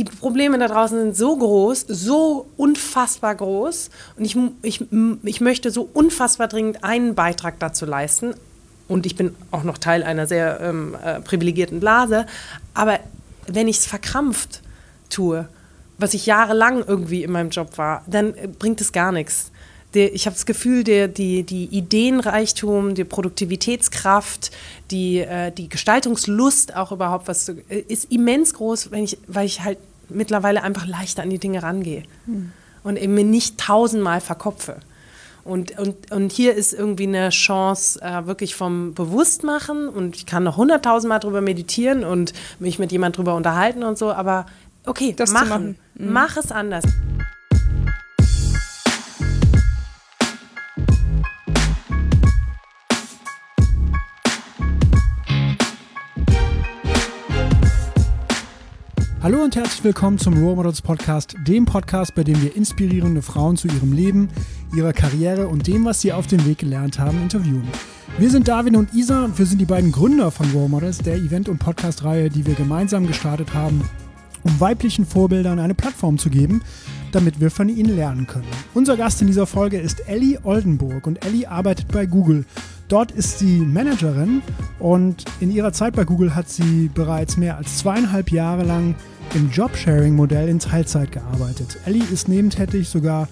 die Probleme da draußen sind so groß, so unfassbar groß. Und ich, ich, ich möchte so unfassbar dringend einen Beitrag dazu leisten. Und ich bin auch noch Teil einer sehr ähm, äh, privilegierten Blase. Aber wenn ich es verkrampft tue, was ich jahrelang irgendwie in meinem Job war, dann äh, bringt es gar nichts. Der, ich habe das Gefühl, der, die, die Ideenreichtum, die Produktivitätskraft, die, äh, die Gestaltungslust auch überhaupt, was äh, ist immens groß, wenn ich, weil ich halt mittlerweile einfach leichter an die Dinge rangehe mhm. und eben mir nicht tausendmal verkopfe. Und, und, und hier ist irgendwie eine Chance äh, wirklich vom Bewusstmachen und ich kann noch hunderttausendmal drüber meditieren und mich mit jemand drüber unterhalten und so, aber okay, das machen. machen. Mhm. Mach es anders. Hallo und herzlich willkommen zum Role Models Podcast, dem Podcast, bei dem wir inspirierende Frauen zu ihrem Leben, ihrer Karriere und dem, was sie auf dem Weg gelernt haben, interviewen. Wir sind David und Isa und wir sind die beiden Gründer von Role Models, der Event- und Podcast-Reihe, die wir gemeinsam gestartet haben, um weiblichen Vorbildern eine Plattform zu geben, damit wir von ihnen lernen können. Unser Gast in dieser Folge ist Ellie Oldenburg und Ellie arbeitet bei Google. Dort ist sie Managerin und in ihrer Zeit bei Google hat sie bereits mehr als zweieinhalb Jahre lang im Jobsharing-Modell in Teilzeit gearbeitet. Ellie ist nebentätig sogar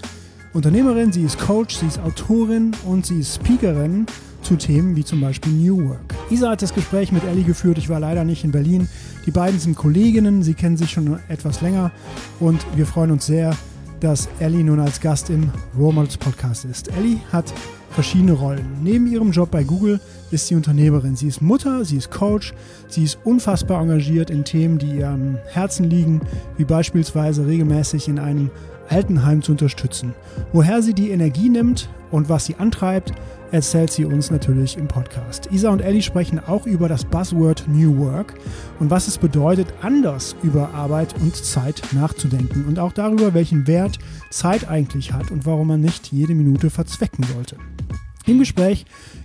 Unternehmerin, sie ist Coach, sie ist Autorin und sie ist Speakerin zu Themen wie zum Beispiel New Work. Isa hat das Gespräch mit Ellie geführt, ich war leider nicht in Berlin. Die beiden sind Kolleginnen, sie kennen sich schon etwas länger und wir freuen uns sehr, dass Ellie nun als Gast im Romals Podcast ist. Ellie hat verschiedene Rollen. Neben ihrem Job bei Google ist sie Unternehmerin. Sie ist Mutter, sie ist Coach, sie ist unfassbar engagiert in Themen, die ihr am Herzen liegen, wie beispielsweise regelmäßig in einem Altenheim zu unterstützen. Woher sie die Energie nimmt und was sie antreibt, erzählt sie uns natürlich im Podcast. Isa und Ellie sprechen auch über das Buzzword New Work und was es bedeutet, anders über Arbeit und Zeit nachzudenken und auch darüber, welchen Wert Zeit eigentlich hat und warum man nicht jede Minute verzwecken sollte. Im Gespräch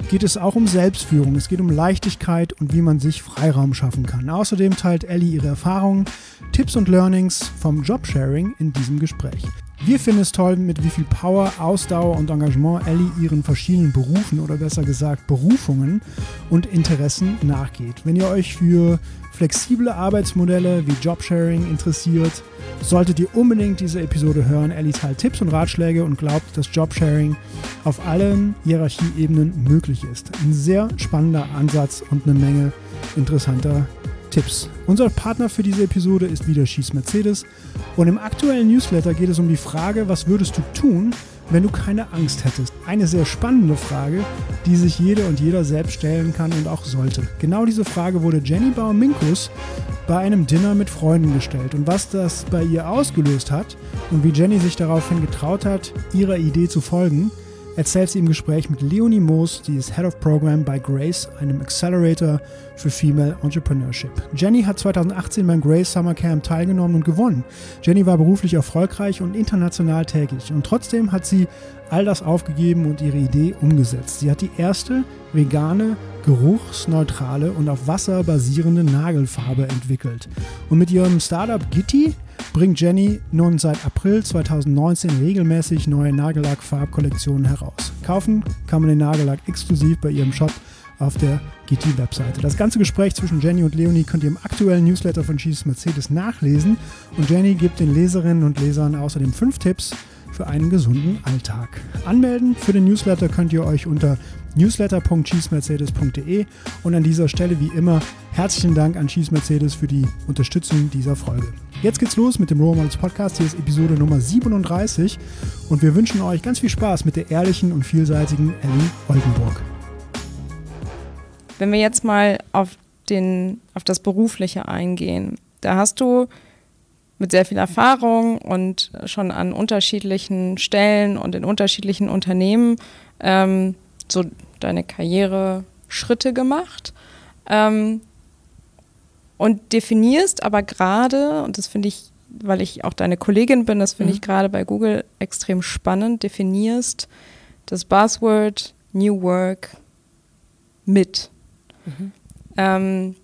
geht es auch um Selbstführung, es geht um Leichtigkeit und wie man sich Freiraum schaffen kann. Außerdem teilt Ellie ihre Erfahrungen, Tipps und Learnings vom Jobsharing in diesem Gespräch. Wir finden es toll, mit wie viel Power, Ausdauer und Engagement Ellie ihren verschiedenen Berufen oder besser gesagt Berufungen und Interessen nachgeht. Wenn ihr euch für flexible Arbeitsmodelle wie Jobsharing interessiert, solltet ihr unbedingt diese Episode hören. Ellie teilt Tipps und Ratschläge und glaubt, dass Jobsharing auf allen Hierarchieebenen möglich ist. Ein sehr spannender Ansatz und eine Menge interessanter Tipps. Unser Partner für diese Episode ist wieder Schieß Mercedes und im aktuellen Newsletter geht es um die Frage, was würdest du tun, wenn du keine Angst hättest? Eine sehr spannende Frage, die sich jede und jeder selbst stellen kann und auch sollte. Genau diese Frage wurde Jenny Bauer-Minkus bei einem Dinner mit Freunden gestellt. Und was das bei ihr ausgelöst hat und wie Jenny sich daraufhin getraut hat, ihrer Idee zu folgen, erzählt sie im Gespräch mit Leonie Moos, die ist Head of Program bei Grace, einem Accelerator für Female Entrepreneurship. Jenny hat 2018 beim Grace Summer Camp teilgenommen und gewonnen. Jenny war beruflich erfolgreich und international tätig und trotzdem hat sie all das aufgegeben und ihre Idee umgesetzt. Sie hat die erste vegane, geruchsneutrale und auf Wasser basierende Nagelfarbe entwickelt. Und mit ihrem Startup Gitti bringt Jenny nun seit April 2019 regelmäßig neue Nagellack-Farbkollektionen heraus. Kaufen kann man den Nagellack exklusiv bei ihrem Shop auf der GT-Webseite. Das ganze Gespräch zwischen Jenny und Leonie könnt ihr im aktuellen Newsletter von Jesus Mercedes nachlesen und Jenny gibt den Leserinnen und Lesern außerdem fünf Tipps für einen gesunden Alltag. Anmelden für den Newsletter könnt ihr euch unter newsletter.cheesemercedes.de und an dieser Stelle wie immer herzlichen Dank an Cheese Mercedes für die Unterstützung dieser Folge. Jetzt geht's los mit dem Role Models Podcast. Hier ist Episode Nummer 37 und wir wünschen euch ganz viel Spaß mit der ehrlichen und vielseitigen Ellie Oldenburg. Wenn wir jetzt mal auf, den, auf das Berufliche eingehen, da hast du mit sehr viel Erfahrung und schon an unterschiedlichen Stellen und in unterschiedlichen Unternehmen ähm, so deine Karriereschritte gemacht ähm, und definierst aber gerade, und das finde ich, weil ich auch deine Kollegin bin, das finde mhm. ich gerade bei Google extrem spannend, definierst das Buzzword New Work mit. Mhm. Ähm,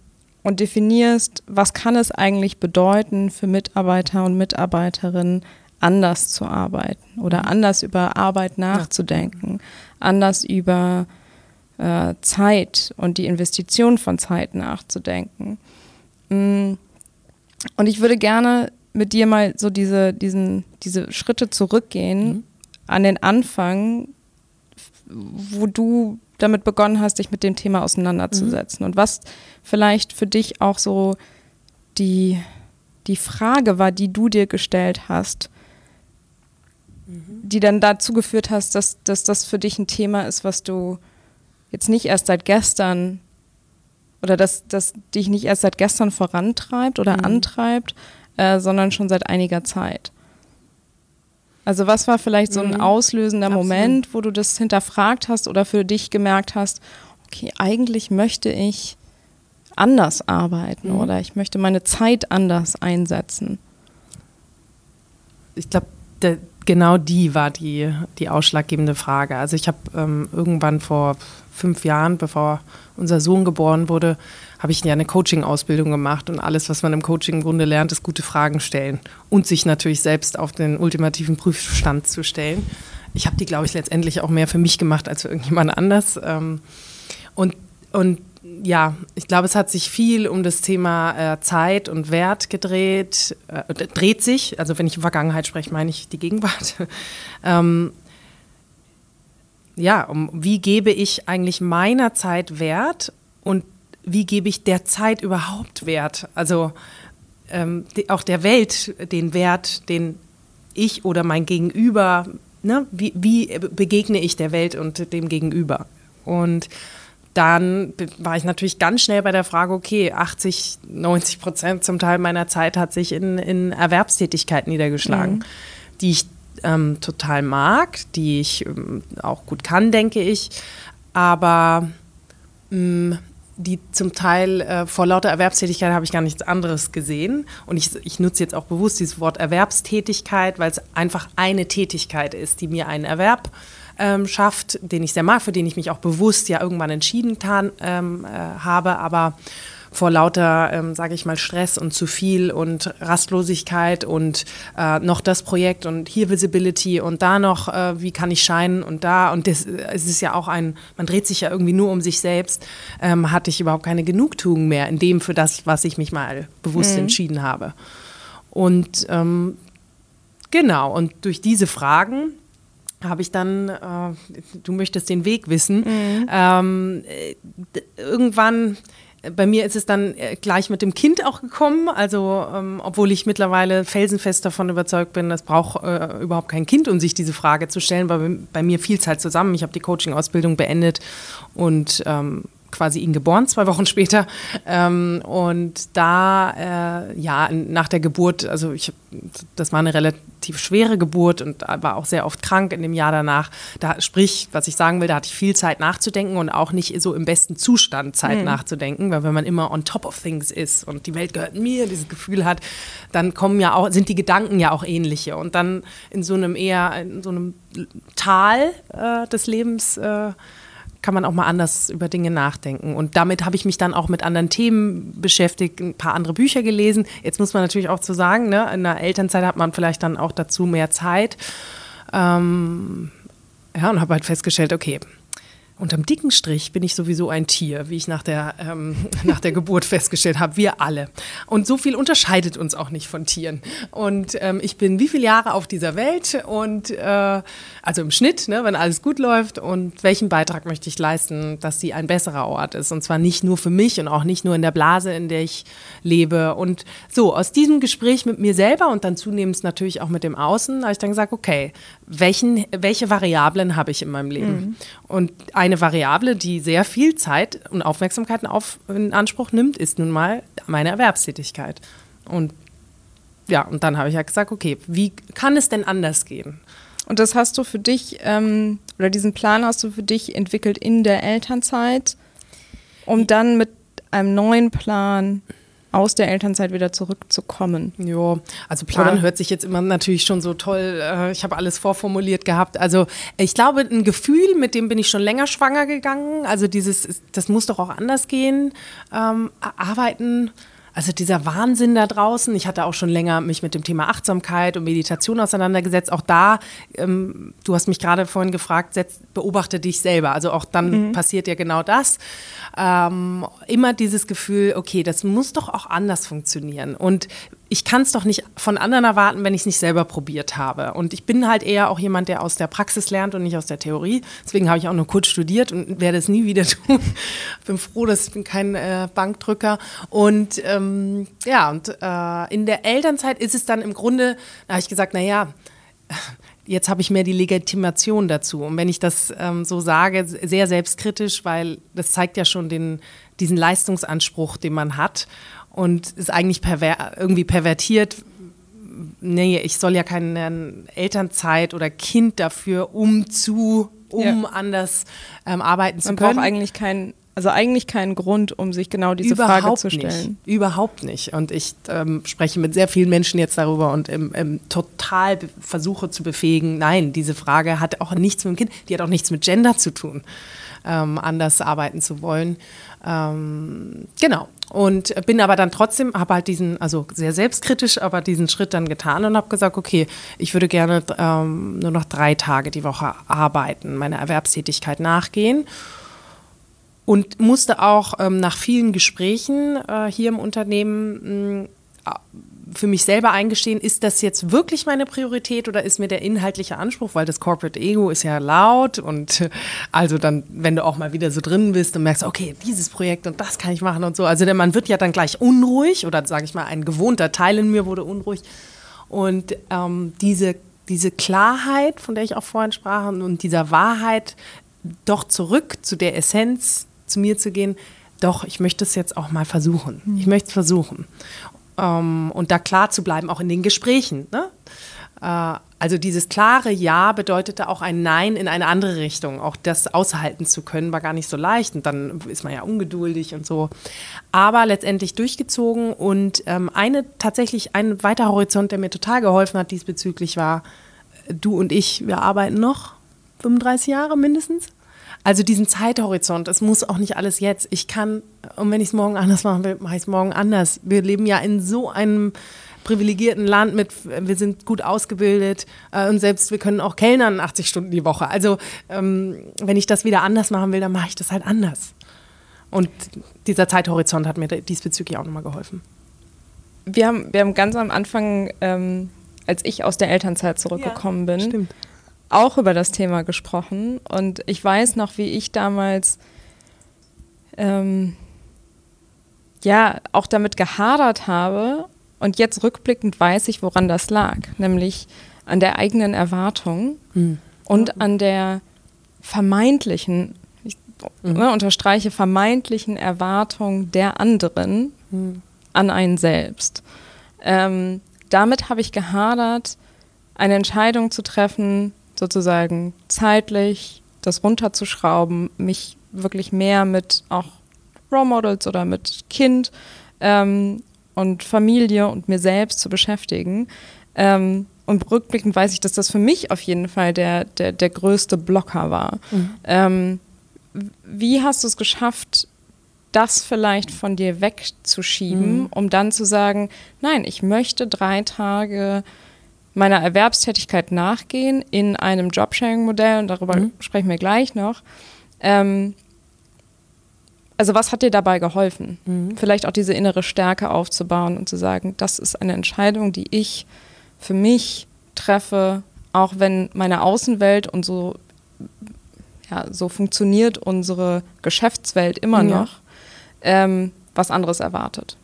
und definierst, was kann es eigentlich bedeuten für Mitarbeiter und Mitarbeiterinnen, anders zu arbeiten oder mhm. anders über Arbeit nachzudenken, ja. Anders über äh, Zeit und die Investition von Zeit nachzudenken. Mm. Und ich würde gerne mit dir mal so diese, diesen, diese Schritte zurückgehen mhm. an den Anfang, wo du damit begonnen hast, dich mit dem Thema auseinanderzusetzen. Mhm. Und was vielleicht für dich auch so die, die Frage war, die du dir gestellt hast, mhm. die dann dazu geführt hast, dass, dass das für dich ein Thema ist, was du jetzt nicht erst seit gestern oder dass das dich nicht erst seit gestern vorantreibt oder mhm. antreibt, äh, sondern schon seit einiger Zeit. Also was war vielleicht so ein mhm. auslösender Absolut. Moment, wo du das hinterfragt hast oder für dich gemerkt hast, okay, eigentlich möchte ich anders arbeiten mhm. oder ich möchte meine Zeit anders einsetzen? Ich glaube, genau die war die, die ausschlaggebende Frage. Also ich habe ähm, irgendwann vor fünf Jahren, bevor unser Sohn geboren wurde, habe ich ja eine Coaching-Ausbildung gemacht und alles, was man im Coaching im Grunde lernt, ist gute Fragen stellen und sich natürlich selbst auf den ultimativen Prüfstand zu stellen. Ich habe die, glaube ich, letztendlich auch mehr für mich gemacht als für irgendjemand anders. Ähm, und, und ja, ich glaube, es hat sich viel um das Thema äh, Zeit und Wert gedreht, äh, dreht sich, also wenn ich Vergangenheit spreche, meine ich die Gegenwart. ähm, ja, um wie gebe ich eigentlich meiner Zeit Wert und wie gebe ich der Zeit überhaupt Wert? Also ähm, die, auch der Welt den Wert, den ich oder mein Gegenüber, ne, wie, wie begegne ich der Welt und dem Gegenüber? Und dann war ich natürlich ganz schnell bei der Frage, okay, 80, 90 Prozent zum Teil meiner Zeit hat sich in, in Erwerbstätigkeit niedergeschlagen, mhm. die ich ähm, total mag, die ich ähm, auch gut kann, denke ich. Aber mh, mm, die zum Teil äh, vor lauter Erwerbstätigkeit habe ich gar nichts anderes gesehen. Und ich, ich nutze jetzt auch bewusst dieses Wort Erwerbstätigkeit, weil es einfach eine Tätigkeit ist, die mir einen Erwerb ähm, schafft, den ich sehr mag, für den ich mich auch bewusst ja irgendwann entschieden tan, ähm, äh, habe. Aber vor lauter, ähm, sage ich mal, Stress und zu viel und Rastlosigkeit und äh, noch das Projekt und hier Visibility und da noch, äh, wie kann ich scheinen und da. Und das, es ist ja auch ein, man dreht sich ja irgendwie nur um sich selbst, ähm, hatte ich überhaupt keine Genugtuung mehr in dem für das, was ich mich mal bewusst mhm. entschieden habe. Und ähm, genau, und durch diese Fragen habe ich dann, äh, du möchtest den Weg wissen, mhm. ähm, irgendwann bei mir ist es dann äh, gleich mit dem Kind auch gekommen. Also, ähm, obwohl ich mittlerweile felsenfest davon überzeugt bin, es braucht äh, überhaupt kein Kind, um sich diese Frage zu stellen, weil bei mir fiel es halt zusammen. Ich habe die Coaching-Ausbildung beendet und ähm, quasi ihn geboren, zwei Wochen später. Ähm, und da, äh, ja, nach der Geburt, also ich, das war eine relativ schwere Geburt und war auch sehr oft krank in dem Jahr danach. Da, sprich, was ich sagen will, da hatte ich viel Zeit nachzudenken und auch nicht so im besten Zustand Zeit mhm. nachzudenken, weil wenn man immer on top of things ist und die Welt gehört mir, dieses Gefühl hat, dann kommen ja auch, sind die Gedanken ja auch ähnliche. Und dann in so einem eher, in so einem Tal äh, des Lebens äh, kann man auch mal anders über Dinge nachdenken. Und damit habe ich mich dann auch mit anderen Themen beschäftigt, ein paar andere Bücher gelesen. Jetzt muss man natürlich auch zu sagen, ne, in der Elternzeit hat man vielleicht dann auch dazu mehr Zeit. Ähm, ja, und habe halt festgestellt, okay, Unterm dicken Strich bin ich sowieso ein Tier, wie ich nach der, ähm, nach der Geburt festgestellt habe. Wir alle. Und so viel unterscheidet uns auch nicht von Tieren. Und ähm, ich bin wie viele Jahre auf dieser Welt und äh, also im Schnitt, ne, wenn alles gut läuft und welchen Beitrag möchte ich leisten, dass sie ein besserer Ort ist. Und zwar nicht nur für mich und auch nicht nur in der Blase, in der ich lebe. Und so, aus diesem Gespräch mit mir selber und dann zunehmend natürlich auch mit dem Außen, habe ich dann gesagt, okay, welchen, welche Variablen habe ich in meinem Leben? Mhm. Und eine Variable, die sehr viel Zeit und Aufmerksamkeit auf, in Anspruch nimmt, ist nun mal meine Erwerbstätigkeit. Und ja, und dann habe ich ja gesagt, okay, wie kann es denn anders gehen? Und das hast du für dich, ähm, oder diesen Plan hast du für dich entwickelt in der Elternzeit, um dann mit einem neuen Plan aus der Elternzeit wieder zurückzukommen? Ja, also Plan Oder? hört sich jetzt immer natürlich schon so toll. Äh, ich habe alles vorformuliert gehabt. Also ich glaube, ein Gefühl, mit dem bin ich schon länger schwanger gegangen. Also dieses, das muss doch auch anders gehen. Ähm, arbeiten also dieser Wahnsinn da draußen. Ich hatte auch schon länger mich mit dem Thema Achtsamkeit und Meditation auseinandergesetzt. Auch da, ähm, du hast mich gerade vorhin gefragt, setz, beobachte dich selber. Also auch dann mhm. passiert ja genau das. Ähm, immer dieses Gefühl, okay, das muss doch auch anders funktionieren. Und ich kann es doch nicht von anderen erwarten, wenn ich es nicht selber probiert habe. Und ich bin halt eher auch jemand, der aus der Praxis lernt und nicht aus der Theorie. Deswegen habe ich auch nur kurz studiert und werde es nie wieder tun. bin froh, dass ich bin kein äh, Bankdrücker. Und ähm, ja, und äh, in der Elternzeit ist es dann im Grunde, da habe ich gesagt, naja, jetzt habe ich mehr die Legitimation dazu. Und wenn ich das ähm, so sage, sehr selbstkritisch, weil das zeigt ja schon den, diesen Leistungsanspruch, den man hat und ist eigentlich perver irgendwie pervertiert. Nee, ich soll ja keine Elternzeit oder Kind dafür, um zu, um ja. anders ähm, arbeiten zu Man können. Man braucht eigentlich keinen also eigentlich keinen Grund, um sich genau diese Überhaupt Frage zu stellen. Nicht. Überhaupt nicht. Und ich ähm, spreche mit sehr vielen Menschen jetzt darüber und im, im total versuche zu befähigen, nein, diese Frage hat auch nichts mit dem Kind, die hat auch nichts mit Gender zu tun, ähm, anders arbeiten zu wollen. Ähm, genau. Und bin aber dann trotzdem, habe halt diesen, also sehr selbstkritisch, aber diesen Schritt dann getan und habe gesagt, okay, ich würde gerne ähm, nur noch drei Tage die Woche arbeiten, meiner Erwerbstätigkeit nachgehen. Und musste auch ähm, nach vielen Gesprächen äh, hier im Unternehmen mh, für mich selber eingestehen, ist das jetzt wirklich meine Priorität oder ist mir der inhaltliche Anspruch, weil das Corporate Ego ist ja laut und also dann, wenn du auch mal wieder so drin bist und merkst, okay, dieses Projekt und das kann ich machen und so, also der man wird ja dann gleich unruhig oder sage ich mal, ein gewohnter Teil in mir wurde unruhig und ähm, diese, diese Klarheit, von der ich auch vorhin sprach und dieser Wahrheit, doch zurück zu der Essenz, zu mir zu gehen, doch, ich möchte es jetzt auch mal versuchen. Ich möchte es versuchen. Ähm, und da klar zu bleiben, auch in den Gesprächen. Ne? Äh, also dieses klare Ja bedeutete auch ein Nein in eine andere Richtung. Auch das aushalten zu können, war gar nicht so leicht. Und dann ist man ja ungeduldig und so. Aber letztendlich durchgezogen. Und ähm, eine tatsächlich ein weiterer Horizont, der mir total geholfen hat diesbezüglich, war, du und ich, wir arbeiten noch 35 Jahre mindestens. Also diesen Zeithorizont, es muss auch nicht alles jetzt. Ich kann, und wenn ich es morgen anders machen will, mache ich es morgen anders. Wir leben ja in so einem privilegierten Land mit, wir sind gut ausgebildet äh, und selbst wir können auch kellnern 80 Stunden die Woche. Also ähm, wenn ich das wieder anders machen will, dann mache ich das halt anders. Und dieser Zeithorizont hat mir diesbezüglich auch nochmal geholfen. Wir haben, wir haben ganz am Anfang, ähm, als ich aus der Elternzeit zurückgekommen ja, bin, stimmt auch über das Thema gesprochen. Und ich weiß noch, wie ich damals ähm, ja auch damit gehadert habe. Und jetzt rückblickend weiß ich, woran das lag. Nämlich an der eigenen Erwartung mhm. und an der vermeintlichen, ich mhm. ne, unterstreiche, vermeintlichen Erwartung der anderen mhm. an einen selbst. Ähm, damit habe ich gehadert, eine Entscheidung zu treffen, sozusagen zeitlich das runterzuschrauben, mich wirklich mehr mit auch Role Models oder mit Kind ähm, und Familie und mir selbst zu beschäftigen. Ähm, und rückblickend weiß ich, dass das für mich auf jeden Fall der, der, der größte Blocker war. Mhm. Ähm, wie hast du es geschafft, das vielleicht von dir wegzuschieben, mhm. um dann zu sagen, nein, ich möchte drei Tage meiner Erwerbstätigkeit nachgehen in einem Jobsharing-Modell und darüber mhm. sprechen wir gleich noch. Ähm, also was hat dir dabei geholfen? Mhm. Vielleicht auch diese innere Stärke aufzubauen und zu sagen, das ist eine Entscheidung, die ich für mich treffe, auch wenn meine Außenwelt und so, ja, so funktioniert unsere Geschäftswelt immer ja. noch, ähm, was anderes erwartet.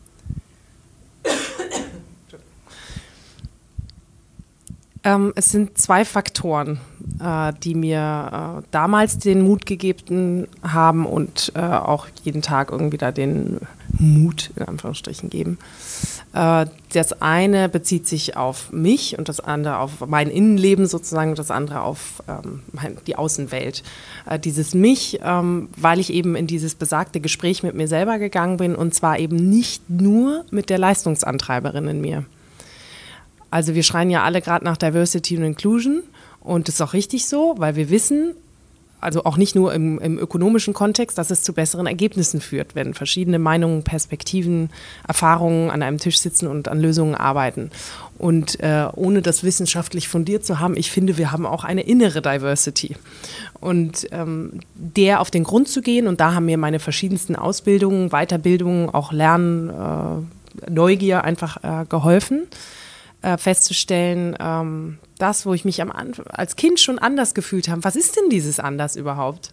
Ähm, es sind zwei Faktoren, äh, die mir äh, damals den Mut gegeben haben und äh, auch jeden Tag irgendwie da den Mut in Anführungsstrichen geben. Äh, das eine bezieht sich auf mich und das andere auf mein Innenleben sozusagen, und das andere auf ähm, die Außenwelt. Äh, dieses mich, ähm, weil ich eben in dieses besagte Gespräch mit mir selber gegangen bin und zwar eben nicht nur mit der Leistungsantreiberin in mir. Also wir schreien ja alle gerade nach Diversity und Inclusion und das ist auch richtig so, weil wir wissen, also auch nicht nur im, im, ökonomischen Kontext, dass es zu besseren Ergebnissen führt, wenn verschiedene Meinungen, Perspektiven, Erfahrungen an einem Tisch sitzen und an Lösungen arbeiten. Und äh, ohne das wissenschaftlich fundiert zu haben, ich finde, wir haben auch eine innere Diversity. Und ähm, der auf den Grund zu gehen, und da haben mir meine verschiedensten Ausbildungen, Weiterbildungen, auch Lernen, äh, Neugier einfach äh, geholfen äh, festzustellen, ähm, das, wo ich mich am als Kind schon anders gefühlt habe. Was ist denn dieses anders überhaupt?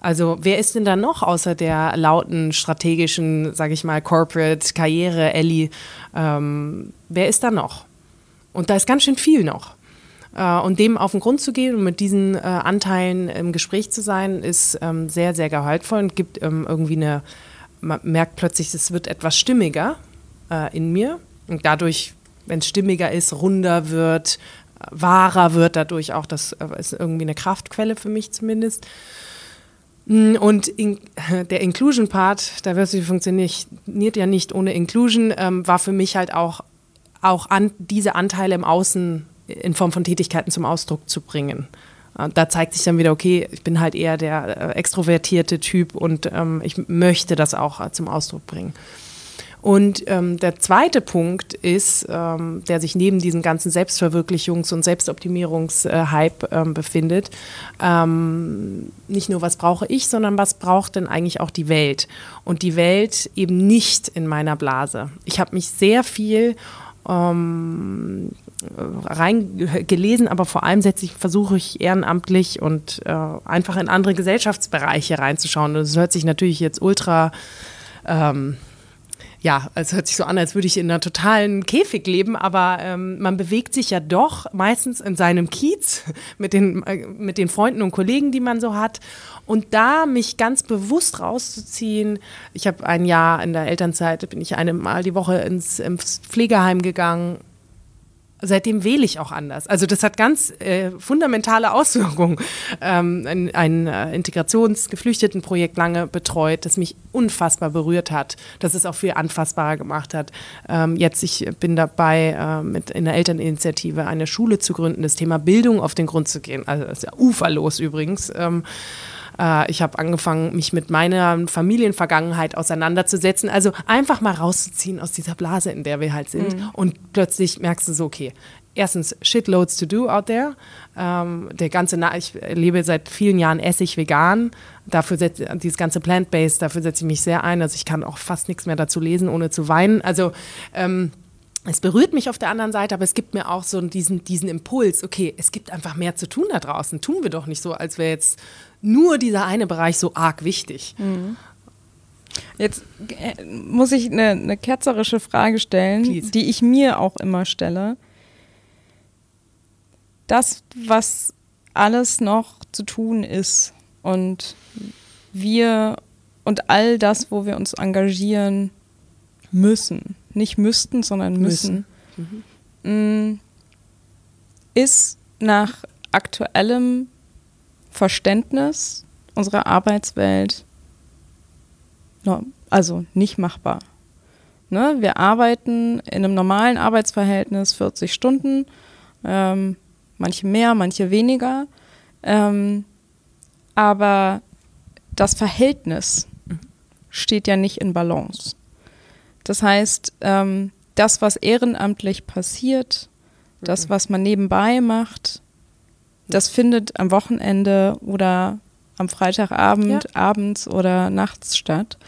Also wer ist denn da noch außer der lauten strategischen, sage ich mal, Corporate Karriere Ellie? Ähm, wer ist da noch? Und da ist ganz schön viel noch. Äh, und dem auf den Grund zu gehen und mit diesen äh, Anteilen im Gespräch zu sein, ist ähm, sehr, sehr gehaltvoll und gibt ähm, irgendwie eine, man merkt plötzlich, es wird etwas stimmiger äh, in mir. Und dadurch wenn es stimmiger ist, runder wird, wahrer wird dadurch auch. Das äh, ist irgendwie eine Kraftquelle für mich zumindest. Mm, und in, der Inclusion-Part, Diversity funktioniert ja nicht ohne Inclusion, ähm, war für mich halt auch, auch an, diese Anteile im Außen in Form von Tätigkeiten zum Ausdruck zu bringen. Äh, da zeigt sich dann wieder, okay, ich bin halt eher der äh, extrovertierte Typ und ähm, ich möchte das auch äh, zum Ausdruck bringen. Und ähm, der zweite Punkt ist, ähm, der sich neben diesem ganzen Selbstverwirklichungs- und Selbstoptimierungshype ähm, befindet, ähm, nicht nur was brauche ich, sondern was braucht denn eigentlich auch die Welt? Und die Welt eben nicht in meiner Blase. Ich habe mich sehr viel ähm, reingelesen, aber vor allem setze ich, versuche ich ehrenamtlich und äh, einfach in andere Gesellschaftsbereiche reinzuschauen. Das hört sich natürlich jetzt ultra ähm, ja, es hört sich so an, als würde ich in einer totalen Käfig leben, aber ähm, man bewegt sich ja doch meistens in seinem Kiez mit den, äh, mit den Freunden und Kollegen, die man so hat. Und da mich ganz bewusst rauszuziehen, ich habe ein Jahr in der Elternzeit, bin ich einmal die Woche ins, ins Pflegeheim gegangen seitdem wähle ich auch anders. Also das hat ganz äh, fundamentale Auswirkungen. Ähm, ein, ein äh, Integrationsgeflüchtetenprojekt lange betreut, das mich unfassbar berührt hat, das es auch viel anfassbarer gemacht hat. Ähm, jetzt, ich bin dabei, äh, mit in der Elterninitiative eine Schule zu gründen, das Thema Bildung auf den Grund zu gehen. Also das ist ja uferlos übrigens. Ähm, äh, ich habe angefangen, mich mit meiner Familienvergangenheit auseinanderzusetzen. Also einfach mal rauszuziehen aus dieser Blase, in der wir halt sind. Mhm. Und plötzlich merkst du so, okay, erstens shitloads to do out there. Ähm, der ganze, Na ich lebe seit vielen Jahren Essig vegan. Dafür setze dieses ganze plant-based, dafür setze ich mich sehr ein. Also ich kann auch fast nichts mehr dazu lesen, ohne zu weinen. Also ähm, es berührt mich auf der anderen Seite, aber es gibt mir auch so diesen, diesen Impuls, okay, es gibt einfach mehr zu tun da draußen. Tun wir doch nicht so, als wäre jetzt nur dieser eine Bereich so arg wichtig. Mhm. Jetzt äh, muss ich eine, eine ketzerische Frage stellen, Please. die ich mir auch immer stelle. Das, was alles noch zu tun ist und wir und all das, wo wir uns engagieren müssen, nicht müssten, sondern müssen, müssen. Mhm. Ist nach aktuellem Verständnis unserer Arbeitswelt also nicht machbar. Ne? Wir arbeiten in einem normalen Arbeitsverhältnis 40 Stunden, ähm, manche mehr, manche weniger. Ähm, aber das Verhältnis steht ja nicht in Balance. Das heißt, ähm, das, was ehrenamtlich passiert, das, mhm. was man nebenbei macht, das findet am Wochenende oder am Freitagabend, ja. abends oder nachts statt.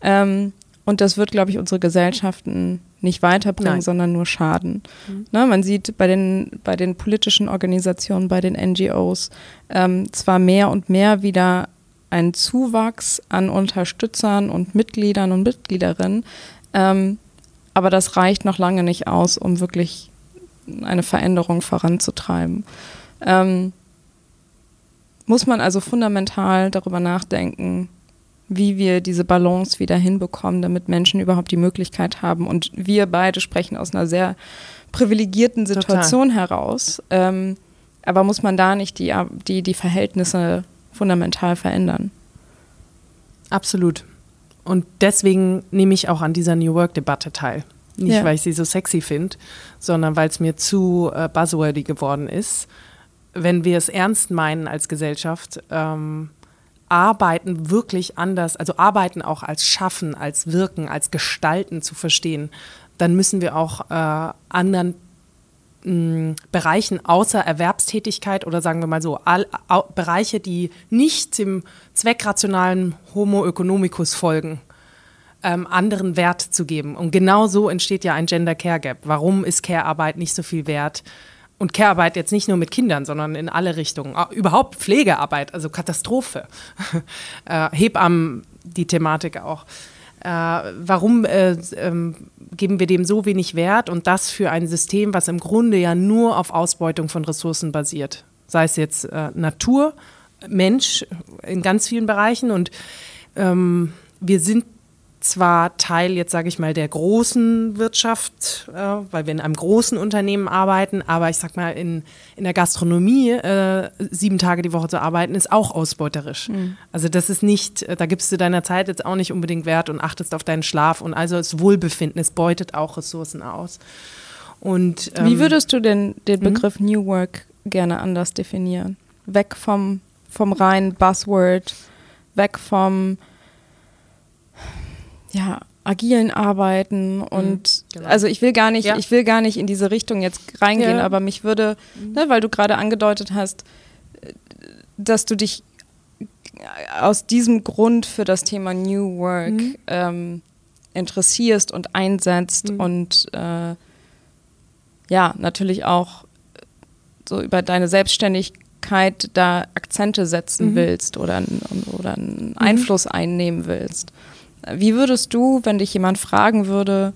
Ähm, und das wird, glaube ich, unsere Gesellschaften nicht weiterbringen, Nein. sondern nur schaden. Mhm. Ne, man sieht bei den, bei den politischen Organisationen, bei den NGOs ähm, zwar mehr und mehr wieder einen Zuwachs an Unterstützern und Mitgliedern und Mitgliederinnen, ähm, aber das reicht noch lange nicht aus, um wirklich eine Veränderung voranzutreiben. Ähm, muss man also fundamental darüber nachdenken, wie wir diese Balance wieder hinbekommen, damit Menschen überhaupt die Möglichkeit haben. Und wir beide sprechen aus einer sehr privilegierten Situation Total. heraus. Ähm, aber muss man da nicht die, die, die Verhältnisse fundamental verändern? Absolut. Und deswegen nehme ich auch an dieser New Work-Debatte teil. Nicht, ja. weil ich sie so sexy finde, sondern weil es mir zu äh, buzzwordy geworden ist. Wenn wir es ernst meinen als Gesellschaft, ähm, Arbeiten wirklich anders, also Arbeiten auch als Schaffen, als Wirken, als Gestalten zu verstehen, dann müssen wir auch äh, anderen mh, Bereichen außer Erwerbstätigkeit oder sagen wir mal so, all, all, Bereiche, die nicht dem zweckrationalen Homo economicus folgen, ähm, anderen Wert zu geben. Und genau so entsteht ja ein Gender Care Gap. Warum ist Care-Arbeit nicht so viel wert? Und Care-Arbeit jetzt nicht nur mit Kindern, sondern in alle Richtungen. Überhaupt Pflegearbeit, also Katastrophe. äh, Hebammen, die Thematik auch. Äh, warum äh, ähm, geben wir dem so wenig Wert und das für ein System, was im Grunde ja nur auf Ausbeutung von Ressourcen basiert? Sei es jetzt äh, Natur, Mensch in ganz vielen Bereichen und ähm, wir sind zwar Teil jetzt sage ich mal der großen Wirtschaft, äh, weil wir in einem großen Unternehmen arbeiten, aber ich sag mal in, in der Gastronomie äh, sieben Tage die Woche zu arbeiten ist auch ausbeuterisch. Mhm. Also das ist nicht, äh, da gibst du deiner Zeit jetzt auch nicht unbedingt Wert und achtest auf deinen Schlaf und also das Wohlbefinden, es beutet auch Ressourcen aus. Und ähm, wie würdest du denn den hm? Begriff mhm. New Work gerne anders definieren? Weg vom vom reinen Buzzword, weg vom ja, agilen Arbeiten mhm, und genau. also ich will gar nicht, ja. ich will gar nicht in diese Richtung jetzt reingehen, ja. aber mich würde, mhm. ne, weil du gerade angedeutet hast, dass du dich aus diesem Grund für das Thema New Work mhm. ähm, interessierst und einsetzt mhm. und äh, ja, natürlich auch so über deine Selbstständigkeit da Akzente setzen mhm. willst oder, oder einen mhm. Einfluss einnehmen willst. Wie würdest du, wenn dich jemand fragen würde,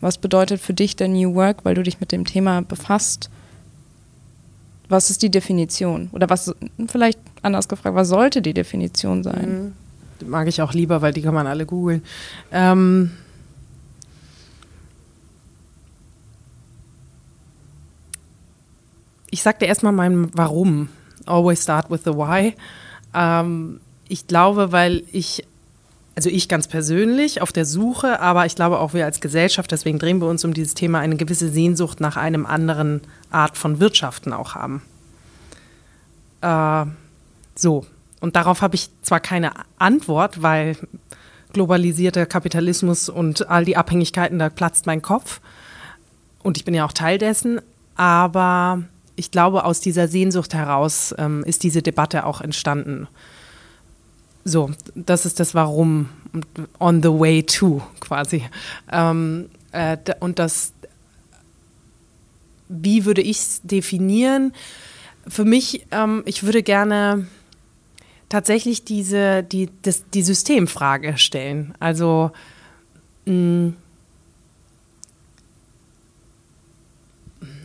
was bedeutet für dich der New Work, weil du dich mit dem Thema befasst, was ist die Definition? Oder was, vielleicht anders gefragt, was sollte die Definition sein? Mhm. Mag ich auch lieber, weil die kann man alle googeln. Ähm ich sag dir erstmal mein Warum. Always start with the why. Ähm ich glaube, weil ich also ich ganz persönlich auf der Suche, aber ich glaube auch wir als Gesellschaft, deswegen drehen wir uns um dieses Thema, eine gewisse Sehnsucht nach einem anderen Art von Wirtschaften auch haben. Äh, so, und darauf habe ich zwar keine Antwort, weil globalisierter Kapitalismus und all die Abhängigkeiten, da platzt mein Kopf. Und ich bin ja auch Teil dessen, aber ich glaube, aus dieser Sehnsucht heraus ähm, ist diese Debatte auch entstanden. So, das ist das Warum, on the way to quasi. Ähm, äh, und das, wie würde ich es definieren? Für mich, ähm, ich würde gerne tatsächlich diese, die, das, die Systemfrage stellen. Also, mh,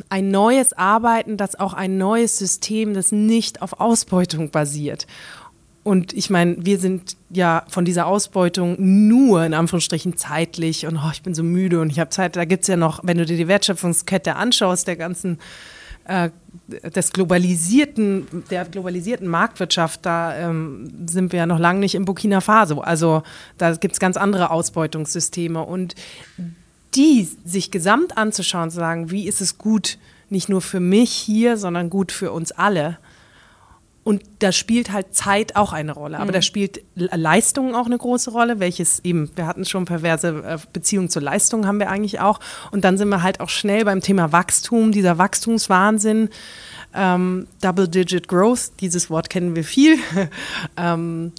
ein neues Arbeiten, das auch ein neues System, das nicht auf Ausbeutung basiert. Und ich meine, wir sind ja von dieser Ausbeutung nur in Anführungsstrichen zeitlich und oh, ich bin so müde und ich habe Zeit. Da gibt es ja noch, wenn du dir die Wertschöpfungskette anschaust, der ganzen äh, des globalisierten, der globalisierten Marktwirtschaft, da ähm, sind wir ja noch lange nicht in Burkina Faso. Also da gibt es ganz andere Ausbeutungssysteme und die sich gesamt anzuschauen, zu sagen, wie ist es gut, nicht nur für mich hier, sondern gut für uns alle und da spielt halt Zeit auch eine Rolle. Aber mhm. da spielt Leistung auch eine große Rolle, welches eben, wir hatten schon perverse äh, Beziehungen zur Leistung, haben wir eigentlich auch. Und dann sind wir halt auch schnell beim Thema Wachstum, dieser Wachstumswahnsinn. Ähm, Double-Digit Growth, dieses Wort kennen wir viel. ähm,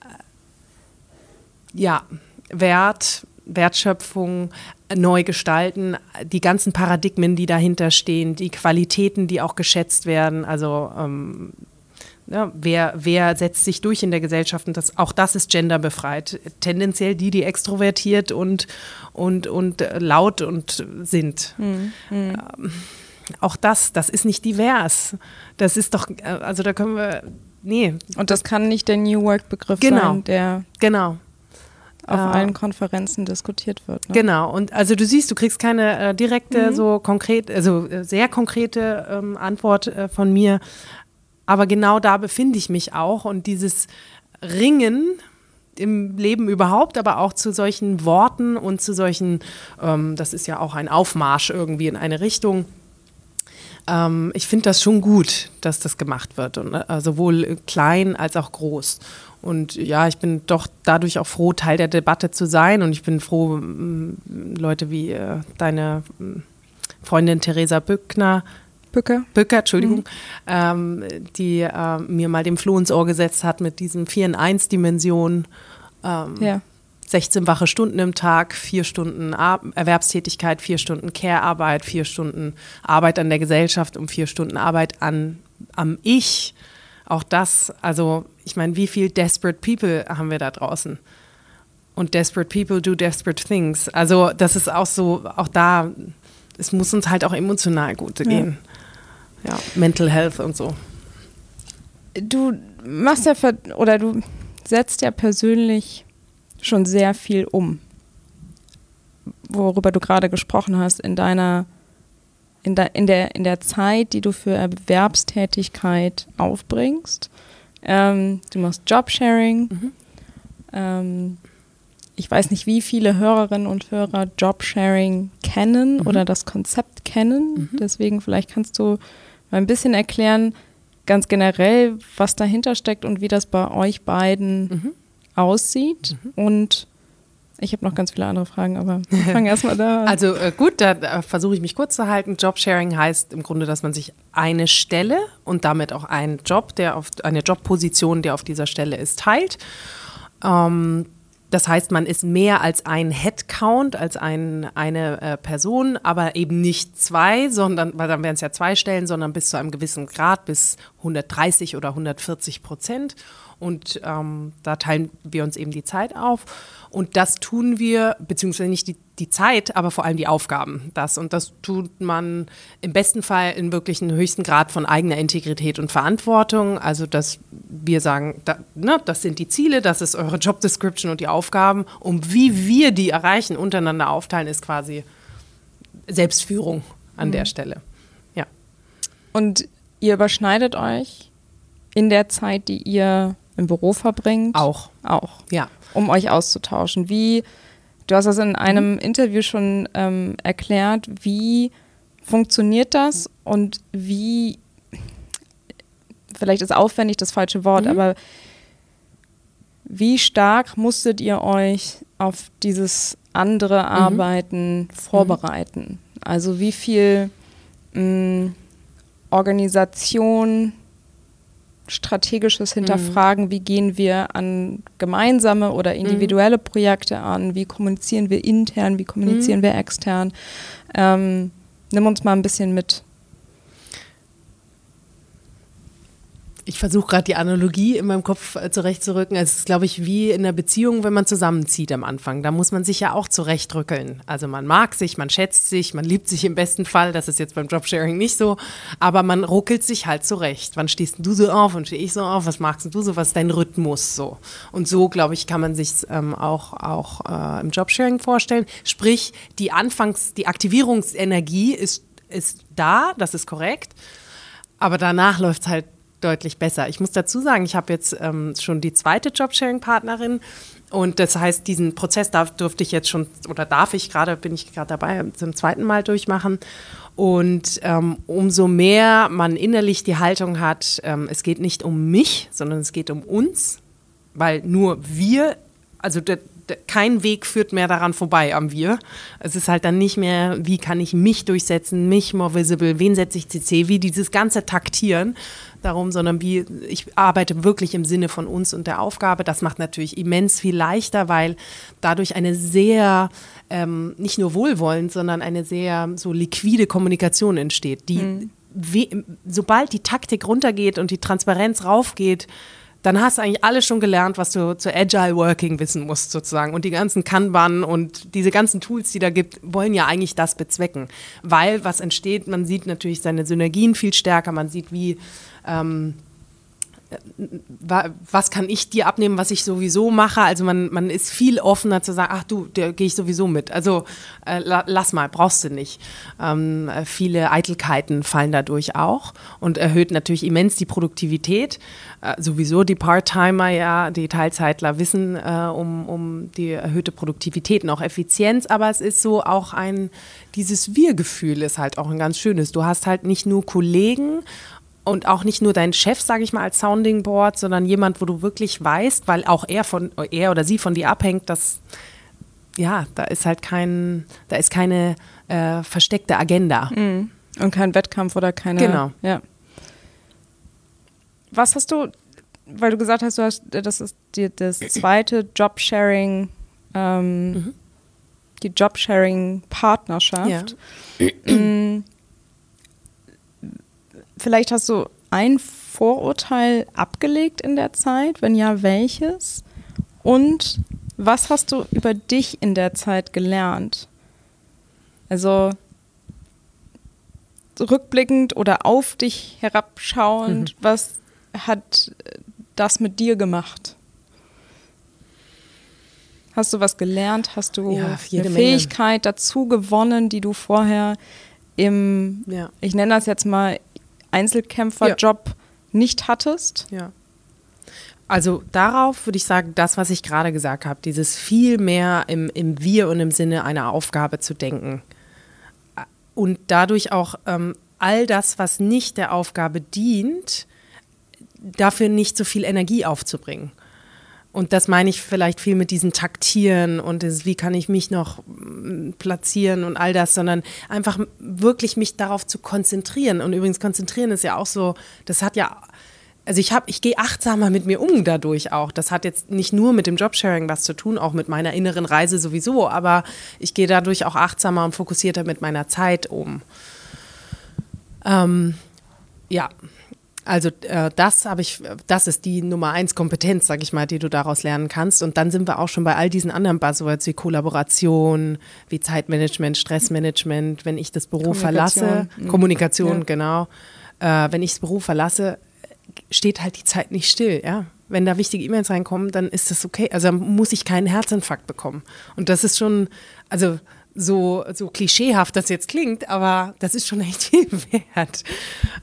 äh, ja, Wert, Wertschöpfung, neu gestalten, die ganzen Paradigmen, die dahinter stehen, die Qualitäten, die auch geschätzt werden. Also ähm, ja, wer, wer setzt sich durch in der Gesellschaft? Und das, auch das ist genderbefreit. Tendenziell die, die extrovertiert und, und, und laut und sind. Mhm. Ähm, auch das, das ist nicht divers. Das ist doch, also da können wir nee. Und das kann nicht der New Work-Begriff Genau. sein, der Genau. auf Äh, allen Konferenzen diskutiert wird. Ne? Genau, und also du siehst, du kriegst keine äh, direkte, Mhm. so konkret, also äh, sehr konkrete ähm, Antwort äh, von mir. Aber genau da befinde ich mich auch. Und dieses Ringen im Leben überhaupt, aber auch zu solchen Worten und zu solchen, ähm, das ist ja auch ein Aufmarsch irgendwie in eine Richtung. Ähm, ich finde das schon gut, dass das gemacht wird, und, äh, sowohl klein als auch groß. Und ja, ich bin doch dadurch auch froh, Teil der Debatte zu sein. Und ich bin froh, Leute wie äh, deine Freundin Theresa Bückner, Bücke. Böcker, Entschuldigung, ähm, die äh, mir mal dem Floh ins Ohr gesetzt hat mit diesen 4 in 1 Dimensionen. Ähm, Ja. 16 wache Stunden im Tag, vier Stunden Ar Erwerbstätigkeit, vier Stunden Care-Arbeit, vier Stunden Arbeit an der Gesellschaft und vier Stunden Arbeit an, am Ich. Auch das, also ich meine, wie viel Desperate People haben wir da draußen? Und Desperate People do Desperate Things. Also das ist auch so, auch da, es muss uns halt auch emotional gut gehen. Ja, Mental Health und so. Du machst ja oder du setzt ja persönlich schon sehr viel um, worüber du gerade gesprochen hast in deiner in, de, in, der, in der Zeit, die du für Erwerbstätigkeit aufbringst. Ähm, du machst Jobsharing. Ähm, ich weiß nicht, wie viele Hörerinnen und Hörer Jobsharing kennen oder das Konzept kennen. Deswegen vielleicht kannst du mal ein bisschen erklären, ganz generell, was dahinter steckt und wie das bei euch beiden aussieht. Und ich habe noch ganz viele andere Fragen, aber wir fangen erstmal da an. Also äh, gut, da, da versuche ich mich kurz zu halten. Jobsharing heißt im Grunde, dass man sich eine Stelle und damit auch einen Job, der auf eine Jobposition, der auf dieser Stelle ist, teilt. Ähm, das heißt, man ist mehr als ein Headcount, als ein, eine äh, Person, aber eben nicht zwei, sondern, weil dann wären es ja zwei Stellen, sondern bis zu einem gewissen Grad, bis 130 oder 140 Prozent. Und ähm, da teilen wir uns eben die Zeit auf. Und das tun wir, beziehungsweise nicht die, die Zeit, aber vor allem die Aufgaben. Das und das tut man im besten Fall in wirklich einem höchsten Grad von eigener Integrität und Verantwortung. Also, dass wir sagen, da, ne, das sind die Ziele, das ist eure Job Description und die Aufgaben. Und wie wir die erreichen, untereinander aufteilen, ist quasi Selbstführung an der Stelle. Ja. Und ihr überschneidet euch in der Zeit, die ihr im Büro verbringt. Auch. Auch. Ja. Um euch auszutauschen. Wie, du hast das in einem Interview schon ähm, erklärt, wie funktioniert das und wie, vielleicht ist aufwendig das falsche Wort, aber wie stark musstet ihr euch auf dieses andere Arbeiten vorbereiten? Also wie viel mh, Organisation, strategisches Hinterfragen, wie gehen wir an gemeinsame oder individuelle Projekte an, wie kommunizieren wir intern, wie kommunizieren wir extern. Ähm, nimm uns mal ein bisschen mit. Ich versuche gerade die Analogie in meinem Kopf äh, zurechtzurücken. Es ist, glaube ich, wie in einer Beziehung, wenn man zusammenzieht am Anfang. Da muss man sich ja auch zurechtrückeln. Also man mag sich, man schätzt sich, man liebt sich im besten Fall. Das ist jetzt beim Jobsharing nicht so. Aber man ruckelt sich halt zurecht. Wann stehst du so auf und stehe ich so auf? Was magst du so? Was ist dein Rhythmus so? Und so, glaube ich, kann man sich ähm, auch, auch äh, im Jobsharing vorstellen. Sprich, die Anfangs-, die Aktivierungsenergie ist, ist da, das ist korrekt. Aber danach läuft es halt deutlich besser. Ich muss dazu sagen, ich habe jetzt ähm, schon die zweite Jobsharing-Partnerin und das heißt, diesen Prozess darf, durfte ich jetzt schon oder darf ich gerade, bin ich gerade dabei, zum zweiten Mal durchmachen. Und ähm, umso mehr man innerlich die Haltung hat, ähm, es geht nicht um mich, sondern es geht um uns, weil nur wir, also der, kein Weg führt mehr daran vorbei am Wir. Es ist halt dann nicht mehr, wie kann ich mich durchsetzen, mich more visible, wen setze ich CC, wie dieses ganze Taktieren darum, sondern wie ich arbeite wirklich im Sinne von uns und der Aufgabe. Das macht natürlich immens viel leichter, weil dadurch eine sehr ähm, nicht nur wohlwollend, sondern eine sehr so liquide Kommunikation entsteht, die we- sobald die Taktik runtergeht und die Transparenz raufgeht, dann hast du eigentlich alles schon gelernt, was du zu Agile Working wissen musst, sozusagen. Und die ganzen Kanban und diese ganzen Tools, die da gibt, wollen ja eigentlich das bezwecken. Weil was entsteht, man sieht natürlich seine Synergien viel stärker, man sieht, wie, ähm, was kann ich dir abnehmen, was ich sowieso mache? Also man, man ist viel offener zu sagen, ach du, der gehe ich sowieso mit. Also äh, lass mal, brauchst du nicht. Ähm, äh, viele Eitelkeiten fallen dadurch auch und erhöht natürlich immens die Produktivität. Äh, sowieso die Part-Timer, ja, die Teilzeitler wissen äh, um, um die erhöhte Produktivität und auch Effizienz, aber es ist so auch ein, dieses Wir-Gefühl ist halt auch ein ganz schönes. Du hast halt nicht nur Kollegen und auch nicht nur dein Chef, sage ich mal, als Sounding Board, sondern jemand, wo du wirklich weißt, weil auch er von er oder sie von dir abhängt, dass ja, da ist halt kein, da ist keine äh, versteckte Agenda. Mhm. Und kein Wettkampf oder keine. Genau. Ja. Was hast du, weil du gesagt hast, du hast, das ist die, das zweite Jobsharing, ähm, mhm. die Jobsharing-Partnerschaft. Ja. Vielleicht hast du ein Vorurteil abgelegt in der Zeit? Wenn ja, welches? Und was hast du über dich in der Zeit gelernt? Also rückblickend oder auf dich herabschauend, mhm. was hat das mit dir gemacht? Hast du was gelernt? Hast du ja, eine Fähigkeit Menge. dazu gewonnen, die du vorher im, ja. ich nenne das jetzt mal, Einzelkämpferjob ja. nicht hattest? Ja. Also darauf würde ich sagen, das, was ich gerade gesagt habe, dieses viel mehr im, im Wir und im Sinne einer Aufgabe zu denken. Und dadurch auch ähm, all das, was nicht der Aufgabe dient, dafür nicht so viel Energie aufzubringen. Und das meine ich vielleicht viel mit diesem Taktieren und das, wie kann ich mich noch mm, platzieren und all das, sondern einfach wirklich mich darauf zu konzentrieren. Und übrigens konzentrieren ist ja auch so, das hat ja, also ich habe, ich gehe achtsamer mit mir um dadurch auch. Das hat jetzt nicht nur mit dem Jobsharing was zu tun, auch mit meiner inneren Reise sowieso, aber ich gehe dadurch auch achtsamer und fokussierter mit meiner Zeit um. Ähm, ja, also äh, das habe ich, das ist die Nummer eins Kompetenz, sage ich mal, die du daraus lernen kannst. Und dann sind wir auch schon bei all diesen anderen Buzzwords wie Kollaboration, wie Zeitmanagement, Stressmanagement. Wenn ich das Büro verlasse, mhm. Kommunikation, ja. genau. Äh, wenn ich das Büro verlasse, steht halt die Zeit nicht still, ja. Wenn da wichtige E-Mails reinkommen, dann ist das okay. Also muss ich keinen Herzinfarkt bekommen. Und das ist schon, also so, so klischeehaft das jetzt klingt, aber das ist schon echt viel wert.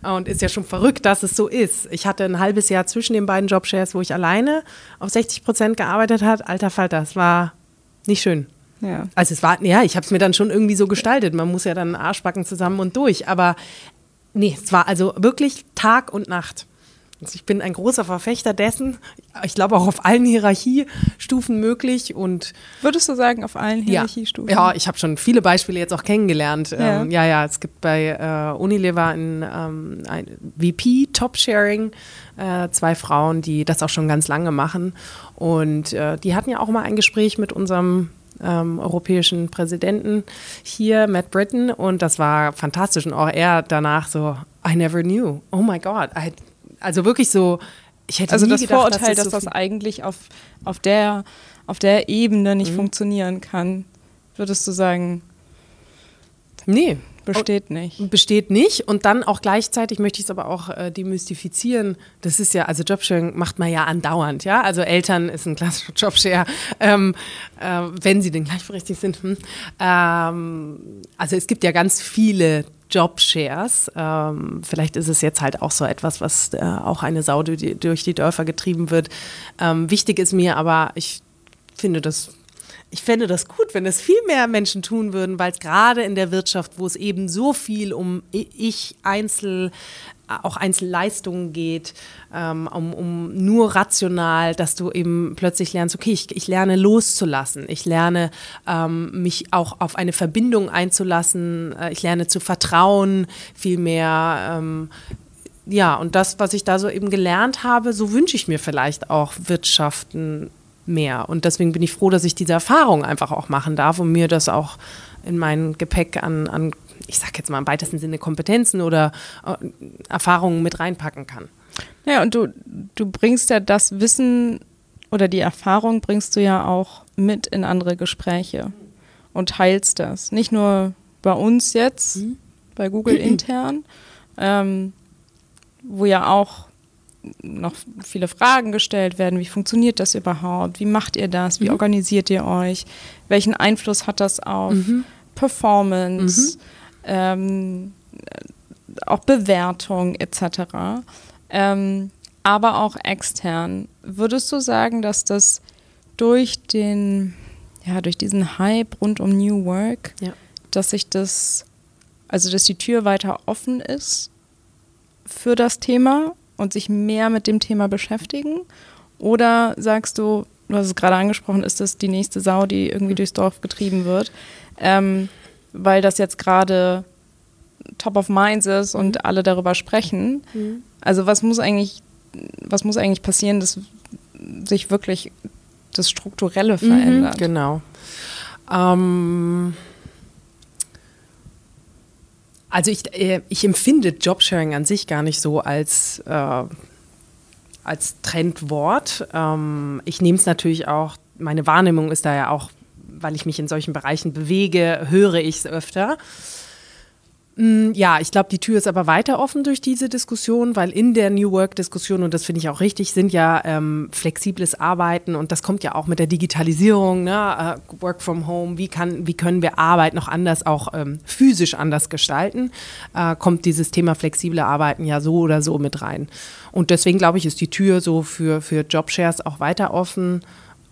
Und ist ja schon verrückt, dass es so ist. Ich hatte ein halbes Jahr zwischen den beiden Jobshares, wo ich alleine auf 60 Prozent gearbeitet habe. Alter Falter, das war nicht schön. Ja. Also es war, ja, ich habe es mir dann schon irgendwie so gestaltet. Man muss ja dann Arschbacken zusammen und durch. Aber nee, es war also wirklich Tag und Nacht. Also ich bin ein großer Verfechter dessen. Ich glaube auch auf allen Hierarchiestufen möglich. Und Würdest du sagen, auf allen Hierarchiestufen? Ja, ja ich habe schon viele Beispiele jetzt auch kennengelernt. Ja, ähm, ja, ja, es gibt bei äh, Unilever ein, ähm, ein VP Top Sharing, äh, zwei Frauen, die das auch schon ganz lange machen. Und äh, die hatten ja auch mal ein Gespräch mit unserem ähm, europäischen Präsidenten hier, Matt Britton, und das war fantastisch. Und auch er danach so, I never knew. Oh my God, I also wirklich so, ich hätte Also nie das gedacht, Vorurteil, dass das, dass das eigentlich auf, auf, der, auf der Ebene nicht mhm. funktionieren kann, würdest du sagen? Nee. Besteht nicht. Besteht nicht. Und dann auch gleichzeitig möchte ich es aber auch äh, demystifizieren. Das ist ja, also Jobsharing macht man ja andauernd, ja. Also Eltern ist ein klassischer Jobshare, ähm, äh, wenn sie denn gleichberechtigt sind. Hm. Ähm, also es gibt ja ganz viele Jobshares. Ähm, vielleicht ist es jetzt halt auch so etwas, was äh, auch eine Sau die, durch die Dörfer getrieben wird. Ähm, wichtig ist mir aber, ich finde das ich fände das gut, wenn es viel mehr Menschen tun würden, weil es gerade in der Wirtschaft, wo es eben so viel um ich Einzel, auch Einzelleistungen geht, ähm, um, um nur rational, dass du eben plötzlich lernst, okay, ich, ich lerne loszulassen, ich lerne ähm, mich auch auf eine Verbindung einzulassen, äh, ich lerne zu vertrauen, viel mehr. Ähm, ja, und das, was ich da so eben gelernt habe, so wünsche ich mir vielleicht auch Wirtschaften mehr. Und deswegen bin ich froh, dass ich diese Erfahrung einfach auch machen darf und mir das auch in mein Gepäck an, an ich sag jetzt mal im weitesten Sinne Kompetenzen oder äh, Erfahrungen mit reinpacken kann. Ja, und du, du bringst ja das Wissen oder die Erfahrung bringst du ja auch mit in andere Gespräche und teilst das. Nicht nur bei uns jetzt, mhm. bei Google intern, ähm, wo ja auch noch viele Fragen gestellt werden. Wie funktioniert das überhaupt? Wie macht ihr das? Wie mhm. organisiert ihr euch? Welchen Einfluss hat das auf mhm. Performance? Ähm, auch Bewertung etc. Ähm, aber auch extern. Würdest du sagen, dass das durch den, ja, durch diesen Hype rund um New Work, ja. dass sich das, also dass die Tür weiter offen ist für das Thema und sich mehr mit dem Thema beschäftigen? Oder sagst du, du hast es gerade angesprochen, ist das die nächste Sau, die irgendwie durchs Dorf getrieben wird? Ähm, weil das jetzt gerade top of minds ist und mhm. alle darüber sprechen. Mhm. Also was muss eigentlich, was muss eigentlich passieren, dass sich wirklich das Strukturelle mhm, verändert? Mhm, genau. Ähm also ich, äh, ich empfinde Jobsharing an sich gar nicht so als, äh, als Trendwort. Ähm, ich nehme es natürlich auch, meine Wahrnehmung ist da ja auch, weil ich mich in solchen Bereichen bewege, höre ich es öfter. Mm, ja, ich glaube, die Tür ist aber weiter offen durch diese Diskussion, weil in der New Work-Diskussion, und das finde ich auch richtig, sind ja ähm, flexibles Arbeiten und das kommt ja auch mit der Digitalisierung, ne? uh, Work from Home, wie, kann, wie können wir Arbeit noch anders, auch ähm, physisch anders gestalten, uh, kommt dieses Thema flexible Arbeiten ja so oder so mit rein. Und deswegen glaube ich, ist die Tür so für, für Jobshares auch weiter offen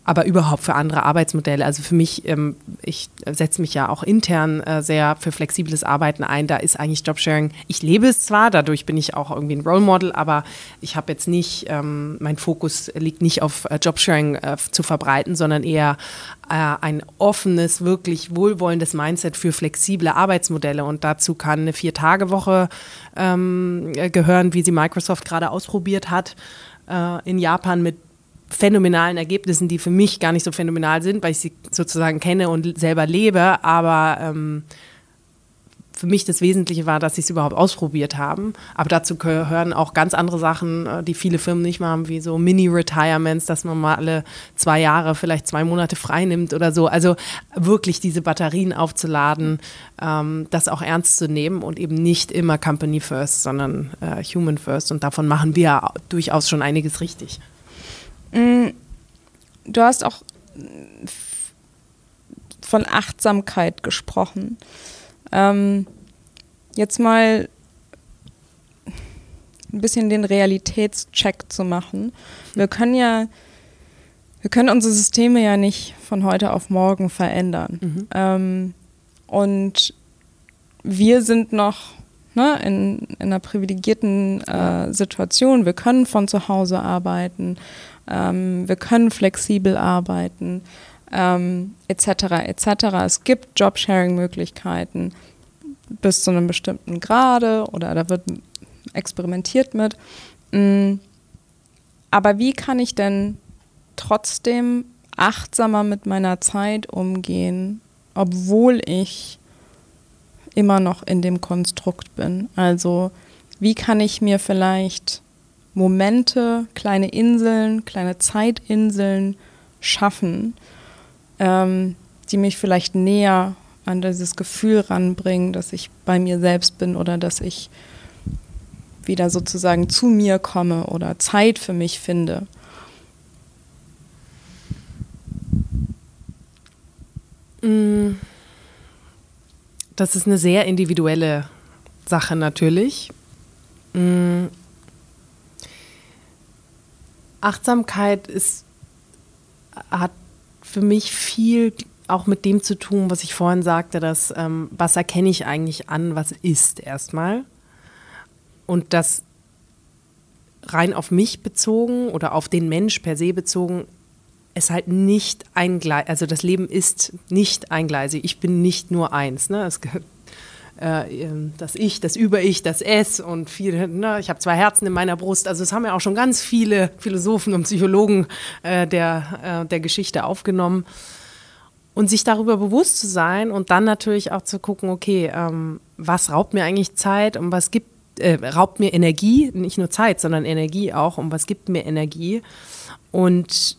aber überhaupt für andere Arbeitsmodelle. Also für mich, ähm, ich setze mich ja auch intern äh, sehr für flexibles Arbeiten ein. Da ist eigentlich Jobsharing, ich lebe es zwar, dadurch bin ich auch irgendwie ein Role Model, aber ich habe jetzt nicht, ähm, mein Fokus liegt nicht auf äh, Jobsharing äh, zu verbreiten, sondern eher äh, ein offenes, wirklich wohlwollendes Mindset für flexible Arbeitsmodelle. Und dazu kann eine Vier-Tage-Woche ähm, gehören, wie sie Microsoft gerade ausprobiert hat äh, in Japan mit phänomenalen Ergebnissen, die für mich gar nicht so phänomenal sind, weil ich sie sozusagen kenne und selber lebe, aber ähm, für mich das Wesentliche war, dass sie es überhaupt ausprobiert haben. Aber dazu gehören auch ganz andere Sachen, äh, die viele Firmen nicht machen, wie so Mini-Retirements, dass man mal alle zwei Jahre vielleicht zwei Monate frei nimmt oder so. Also wirklich diese Batterien aufzuladen, ähm, das auch ernst zu nehmen und eben nicht immer Company First, sondern äh, Human First. Und davon machen wir durchaus schon einiges richtig. Mm, du hast auch von Achtsamkeit gesprochen. Ähm, jetzt mal ein bisschen den Realitätscheck zu machen. Wir können ja, wir können unsere Systeme ja nicht von heute auf morgen verändern. Mhm. Ähm, und wir sind noch ne, in, in einer privilegierten äh, Situation. Wir können von zu Hause arbeiten. Ähm, wir können flexibel arbeiten, ähm, etc. etc. Es gibt Jobsharing-Möglichkeiten bis zu einem bestimmten Grade oder da wird experimentiert mit. Mm, aber wie kann ich denn trotzdem achtsamer mit meiner Zeit umgehen, obwohl ich immer noch in dem Konstrukt bin? Also wie kann ich mir vielleicht Momente, kleine Inseln, kleine Zeitinseln schaffen, ähm, die mich vielleicht näher an dieses Gefühl ranbringen, dass ich bei mir selbst bin oder dass ich wieder sozusagen zu mir komme oder Zeit für mich finde. Mm. Das ist eine sehr individuelle Sache natürlich. Achtsamkeit ist, hat für mich viel auch mit dem zu tun, was ich vorhin sagte, dass ähm, was erkenne ich eigentlich an, was ist erstmal. Und das rein auf mich bezogen oder auf den Mensch per se bezogen, es halt nicht eingleisig, also das Leben ist nicht eingleisig. Ich bin nicht nur eins. Ne? Es äh, ähm, das Ich, das Über-Ich, das Es und viele, ne, ich habe zwei Herzen in meiner Brust. Also es haben ja auch schon ganz viele Philosophen und Psychologen äh, der, äh, der Geschichte aufgenommen. Und sich darüber bewusst zu sein und dann natürlich auch zu gucken, okay, ähm, was raubt mir eigentlich Zeit und was gibt, äh, raubt mir Energie, nicht nur Zeit, sondern Energie auch und was gibt mir Energie. Und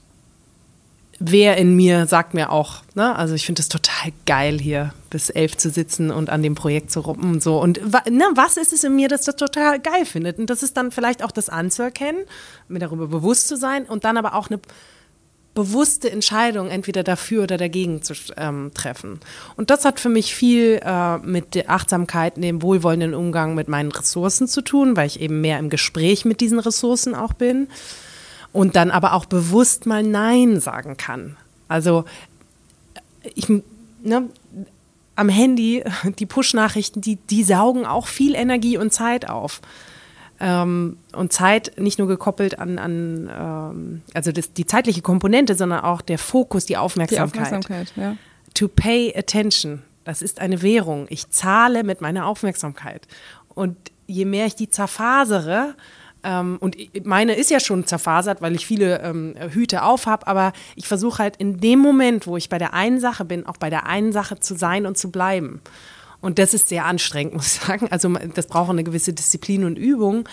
wer in mir sagt mir auch, ne? also ich finde es total geil hier bis elf zu sitzen und an dem Projekt zu ruppen und so. Und ne, was ist es in mir, das das total geil findet? Und das ist dann vielleicht auch das anzuerkennen, mir darüber bewusst zu sein und dann aber auch eine bewusste Entscheidung entweder dafür oder dagegen zu ähm, treffen. Und das hat für mich viel äh, mit der Achtsamkeit, dem wohlwollenden Umgang mit meinen Ressourcen zu tun, weil ich eben mehr im Gespräch mit diesen Ressourcen auch bin und dann aber auch bewusst mal Nein sagen kann. Also ich, ne, am Handy, die Push-Nachrichten, die, die saugen auch viel Energie und Zeit auf. Ähm, und Zeit nicht nur gekoppelt an, an ähm, also das, die zeitliche Komponente, sondern auch der Fokus, die Aufmerksamkeit. Die Aufmerksamkeit, ja. To pay attention, das ist eine Währung. Ich zahle mit meiner Aufmerksamkeit. Und je mehr ich die zerfasere, ähm, und meine ist ja schon zerfasert, weil ich viele ähm, Hüte auf habe, aber ich versuche halt in dem Moment, wo ich bei der einen Sache bin, auch bei der einen Sache zu sein und zu bleiben. Und das ist sehr anstrengend, muss ich sagen. Also das braucht eine gewisse Disziplin und Übung.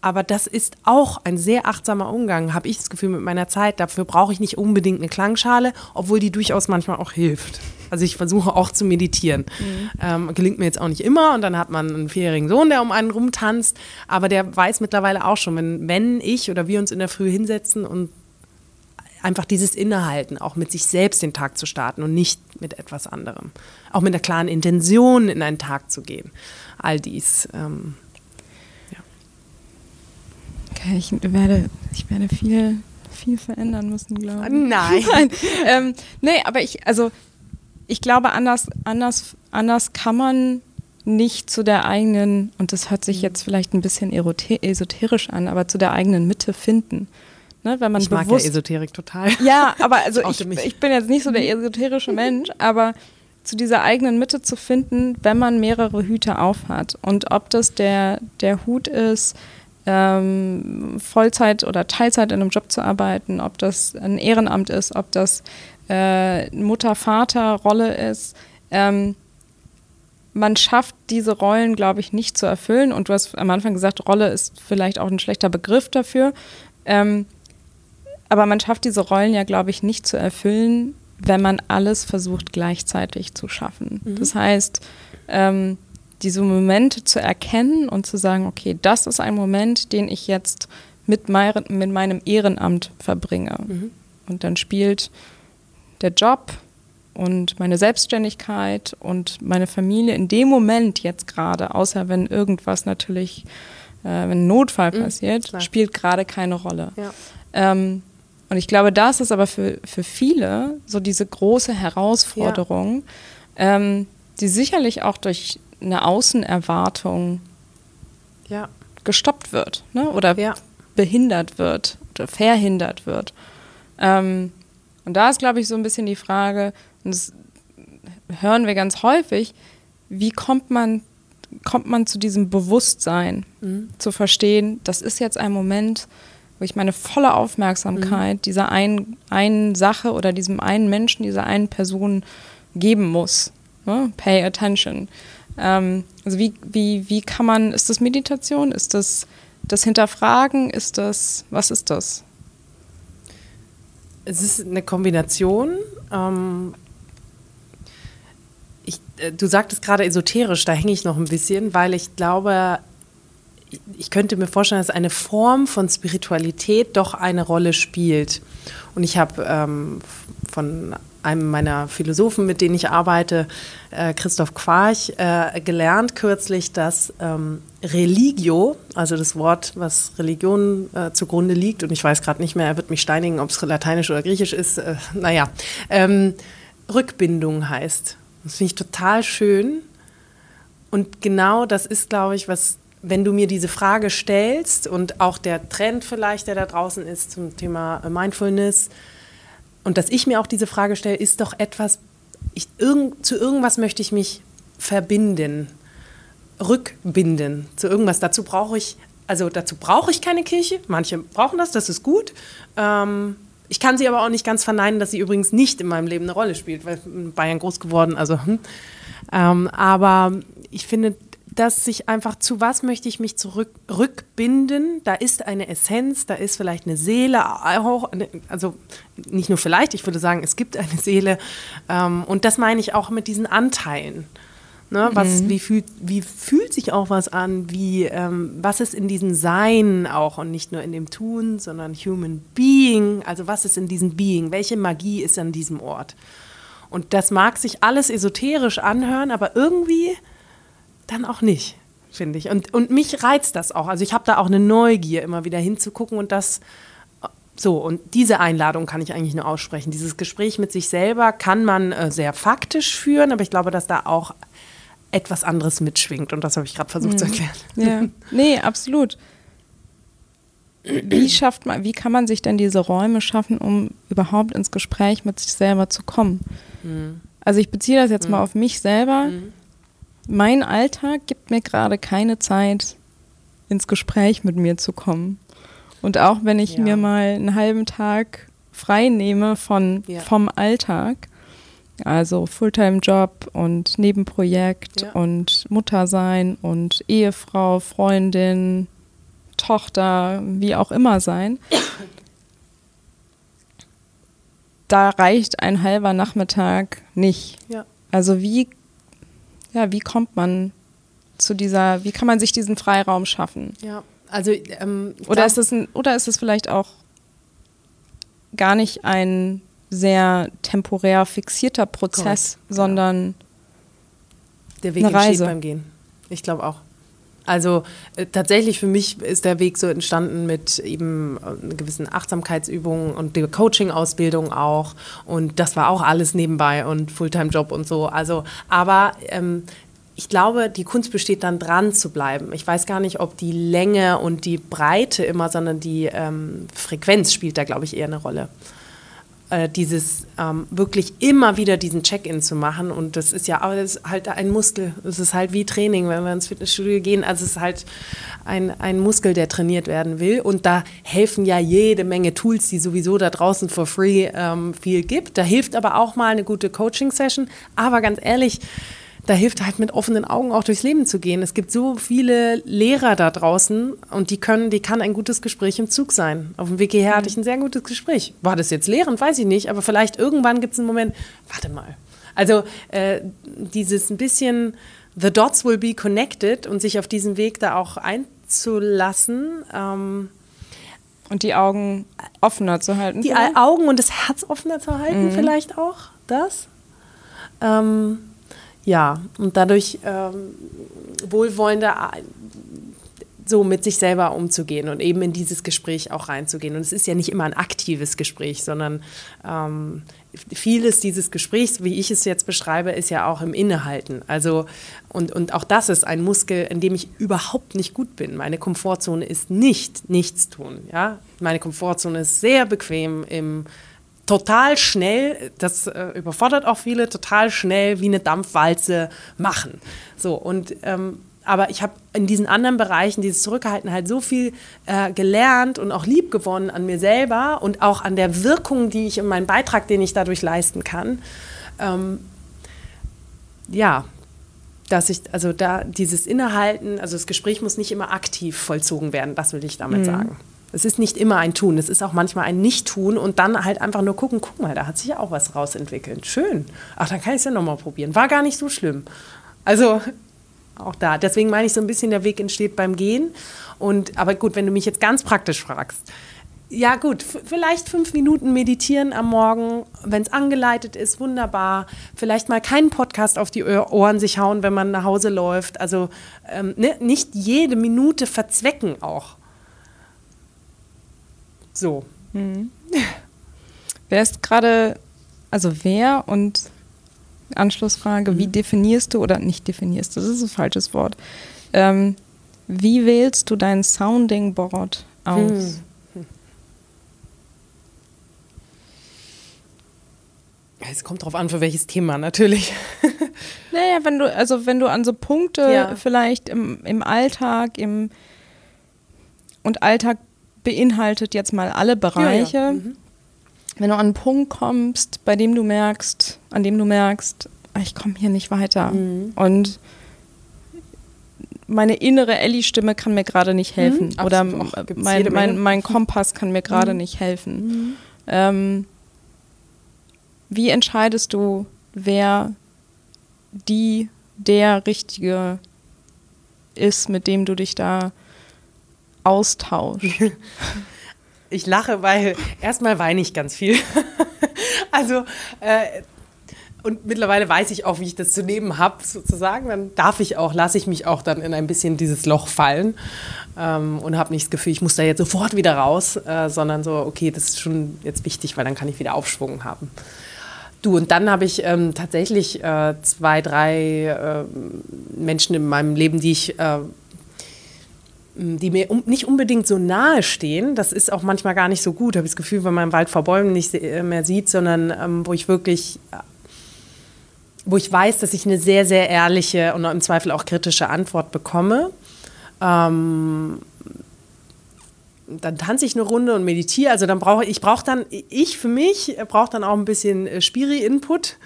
Aber das ist auch ein sehr achtsamer Umgang, habe ich das Gefühl, mit meiner Zeit. Dafür brauche ich nicht unbedingt eine Klangschale, obwohl die durchaus manchmal auch hilft. Also ich versuche auch zu meditieren. Mhm. Ähm, gelingt mir jetzt auch nicht immer. Und dann hat man einen vierjährigen Sohn, der um einen rumtanzt. Aber der weiß mittlerweile auch schon, wenn, wenn ich oder wir uns in der Früh hinsetzen und einfach dieses Innehalten, auch mit sich selbst den Tag zu starten und nicht mit etwas anderem. Auch mit einer klaren Intention in einen Tag zu gehen. All dies. Ähm, Okay, ich werde, ich werde viel, viel verändern müssen, glaube ich. Nein. Nein. Ähm, nee, aber ich, also ich glaube, anders, anders, anders kann man nicht zu der eigenen, und das hört sich jetzt vielleicht ein bisschen esoterisch an, aber zu der eigenen Mitte finden. Ne, wenn man ich mag ja Esoterik total. Ja, aber also ich, ich bin jetzt nicht so der esoterische Mensch, aber zu dieser eigenen Mitte zu finden, wenn man mehrere Hüte aufhat. Und ob das der, der Hut ist, ähm, Vollzeit oder Teilzeit in einem Job zu arbeiten, ob das ein Ehrenamt ist, ob das äh, Mutter-Vater-Rolle ist. Ähm, man schafft diese Rollen, glaube ich, nicht zu erfüllen. Und du hast am Anfang gesagt, Rolle ist vielleicht auch ein schlechter Begriff dafür. Ähm, aber man schafft diese Rollen ja, glaube ich, nicht zu erfüllen, wenn man alles versucht gleichzeitig zu schaffen. Mhm. Das heißt, ähm, diese Momente zu erkennen und zu sagen, okay, das ist ein Moment, den ich jetzt mit, mein, mit meinem Ehrenamt verbringe. Mhm. Und dann spielt der Job und meine Selbstständigkeit und meine Familie in dem Moment jetzt gerade, außer wenn irgendwas natürlich, äh, wenn ein Notfall mhm, passiert, klar. spielt gerade keine Rolle. Ja. Ähm, und ich glaube, das ist aber für, für viele so diese große Herausforderung, ja. ähm, die sicherlich auch durch eine Außenerwartung ja. gestoppt wird ne? oder ja. behindert wird oder verhindert wird. Ähm, und da ist, glaube ich, so ein bisschen die Frage, und das hören wir ganz häufig, wie kommt man, kommt man zu diesem Bewusstsein, mhm. zu verstehen, das ist jetzt ein Moment, wo ich meine volle Aufmerksamkeit mhm. dieser einen, einen Sache oder diesem einen Menschen, dieser einen Person geben muss. Ne? Pay attention. Ähm, also wie, wie, wie kann man, ist das Meditation? Ist das das Hinterfragen? Ist das, was ist das? Es ist eine Kombination. Ähm, ich, äh, du sagtest gerade esoterisch, da hänge ich noch ein bisschen, weil ich glaube, ich könnte mir vorstellen, dass eine Form von Spiritualität doch eine Rolle spielt. Und ich habe ähm, von einem meiner Philosophen, mit denen ich arbeite, äh, Christoph Quarch, äh, gelernt kürzlich, dass ähm, Religio, also das Wort, was Religion äh, zugrunde liegt, und ich weiß gerade nicht mehr, er wird mich steinigen, ob es lateinisch oder griechisch ist, äh, naja, ähm, Rückbindung heißt. Das finde ich total schön. Und genau das ist, glaube ich, was, wenn du mir diese Frage stellst und auch der Trend vielleicht, der da draußen ist zum Thema Mindfulness, und dass ich mir auch diese Frage stelle, ist doch etwas, ich, irgend, zu irgendwas möchte ich mich verbinden, rückbinden, zu irgendwas. Dazu brauche ich, also dazu brauche ich keine Kirche. Manche brauchen das, das ist gut. Ähm, ich kann sie aber auch nicht ganz verneinen, dass sie übrigens nicht in meinem Leben eine Rolle spielt, weil in Bayern groß geworden, also hm. ähm, aber ich finde, dass sich einfach zu was möchte ich mich zurückbinden. Da ist eine Essenz, da ist vielleicht eine Seele auch, also nicht nur vielleicht, ich würde sagen, es gibt eine Seele. Ähm, und das meine ich auch mit diesen Anteilen. Ne, was, mhm. wie, fühlt, wie fühlt sich auch was an? Wie, ähm, was ist in diesem Sein auch und nicht nur in dem Tun, sondern Human Being? Also was ist in diesem Being? Welche Magie ist an diesem Ort? Und das mag sich alles esoterisch anhören, aber irgendwie dann auch nicht, finde ich. Und, und mich reizt das auch. Also ich habe da auch eine Neugier, immer wieder hinzugucken und das so, und diese Einladung kann ich eigentlich nur aussprechen. Dieses Gespräch mit sich selber kann man äh, sehr faktisch führen, aber ich glaube, dass da auch etwas anderes mitschwingt. Und das habe ich gerade versucht mhm. zu erklären. Ja, nee, absolut. Wie schafft man, wie kann man sich denn diese Räume schaffen, um überhaupt ins Gespräch mit sich selber zu kommen? Mhm. Also ich beziehe das jetzt mhm. mal auf mich selber. Mhm. Mein Alltag gibt mir gerade keine Zeit, ins Gespräch mit mir zu kommen. Und auch wenn ich ja. mir mal einen halben Tag frei nehme von, ja. vom Alltag, also Fulltime-Job und Nebenprojekt ja. und Mutter sein und Ehefrau, Freundin, Tochter, wie auch immer sein. Da reicht ein halber Nachmittag nicht. Ja. Also wie, ja, wie kommt man zu dieser, wie kann man sich diesen Freiraum schaffen? Ja, also ähm, oder ist es ein, oder ist es vielleicht auch gar nicht ein sehr temporär fixierter Prozess, Correct. sondern der Weg eine Reise. beim Gehen. Ich glaube auch. Also äh, tatsächlich für mich ist der Weg so entstanden mit eben äh, gewissen Achtsamkeitsübungen und der Coaching-Ausbildung auch. Und das war auch alles nebenbei und Fulltime-Job und so. Also, aber ähm, ich glaube, die Kunst besteht dann dran zu bleiben. Ich weiß gar nicht, ob die Länge und die Breite immer, sondern die ähm, Frequenz spielt da, glaube ich, eher eine Rolle äh, dieses ähm, wirklich immer wieder diesen Check-in zu machen. Und das ist ja ist halt ein Muskel. Es ist halt wie Training, wenn wir ins Fitnessstudio gehen. Also es ist halt ein, ein Muskel, der trainiert werden will. Und da helfen ja jede Menge Tools, die sowieso da draußen for free ähm, viel gibt. Da hilft aber auch mal eine gute Coaching-Session. Aber ganz ehrlich, da hilft halt mit offenen Augen auch durchs Leben zu gehen. Es gibt so viele Lehrer da draußen und die können, die kann ein gutes Gespräch im Zug sein. Auf dem Weg hierher hatte ich ein sehr gutes Gespräch. War das jetzt lehrend, weiß ich nicht, aber vielleicht irgendwann gibt es einen Moment, warte mal. Also äh, dieses ein bisschen The Dots will be connected und sich auf diesen Weg da auch einzulassen. Ähm, und die Augen offener zu halten. Die Augen und das Herz offener zu halten, mhm. vielleicht auch. Das. Ähm, ja, und dadurch ähm, wohlwollender äh, so mit sich selber umzugehen und eben in dieses Gespräch auch reinzugehen. Und es ist ja nicht immer ein aktives Gespräch, sondern ähm, vieles dieses Gesprächs, wie ich es jetzt beschreibe, ist ja auch im Innehalten. Also, und, und auch das ist ein Muskel, in dem ich überhaupt nicht gut bin. Meine Komfortzone ist nicht nichts tun. Ja? Meine Komfortzone ist sehr bequem im total schnell, das äh, überfordert auch viele, total schnell wie eine Dampfwalze machen. So, und ähm, aber ich habe in diesen anderen Bereichen, dieses Zurückhalten, halt so viel äh, gelernt und auch lieb gewonnen an mir selber und auch an der Wirkung, die ich in meinem Beitrag, den ich dadurch leisten kann. Ähm, ja, dass ich, also da dieses Innehalten, also das Gespräch muss nicht immer aktiv vollzogen werden, das will ich damit mhm. sagen. Es ist nicht immer ein Tun, es ist auch manchmal ein Nicht-Tun und dann halt einfach nur gucken, guck mal, da hat sich ja auch was rausentwickelt. Schön. Ach, dann kann ich es ja nochmal probieren. War gar nicht so schlimm. Also auch da. Deswegen meine ich so ein bisschen, der Weg entsteht beim Gehen. Und, aber gut, wenn du mich jetzt ganz praktisch fragst. Ja gut, vielleicht fünf Minuten meditieren am Morgen, wenn es angeleitet ist, wunderbar. Vielleicht mal keinen Podcast auf die Ohren sich hauen, wenn man nach Hause läuft. Also ähm, ne, nicht jede Minute verzwecken auch. So. Mhm. Wer ist gerade, also wer und Anschlussfrage, mhm. wie definierst du oder nicht definierst du, das ist ein falsches Wort. Ähm, wie wählst du dein Sounding Board aus? Mhm. Es kommt drauf an, für welches Thema natürlich. naja, wenn du, also wenn du an so Punkte ja. vielleicht im, im Alltag, im und Alltag beinhaltet jetzt mal alle Bereiche. Ja, ja. Mhm. Wenn du an einen Punkt kommst, bei dem du merkst, an dem du merkst, ah, ich komme hier nicht weiter. Mhm. Und meine innere Ellie-Stimme kann mir gerade nicht helfen. Mhm, oder mein, mein, mein Kompass kann mir gerade nicht helfen. Ähm, wie entscheidest du, wer die, der Richtige ist, mit dem du dich da austauschst? Ich lache, weil erstmal weine ich ganz viel. also, äh, und mittlerweile weiß ich auch, wie ich das zu nehmen habe, sozusagen. Dann darf ich auch, lasse ich mich auch dann in ein bisschen dieses Loch fallen ähm, und habe nicht das Gefühl, ich muss da jetzt sofort wieder raus, äh, sondern so, okay, das ist schon jetzt wichtig, weil dann kann ich wieder Aufschwung haben. Du, und dann habe ich ähm, tatsächlich äh, zwei, drei äh, Menschen in meinem Leben, die ich äh, die mir um, nicht unbedingt so nahe stehen. Das ist auch manchmal gar nicht so gut, habe ich das Gefühl, wenn man im Wald vor Bäumen nicht se- mehr sieht, sondern ähm, wo ich wirklich, äh, wo ich weiß, dass ich eine sehr, sehr ehrliche und im Zweifel auch kritische Antwort bekomme. Ähm, dann tanze ich eine Runde und meditiere. Also dann brauche ich brauche dann ich für mich brauche dann auch ein bisschen äh, Spiri-Input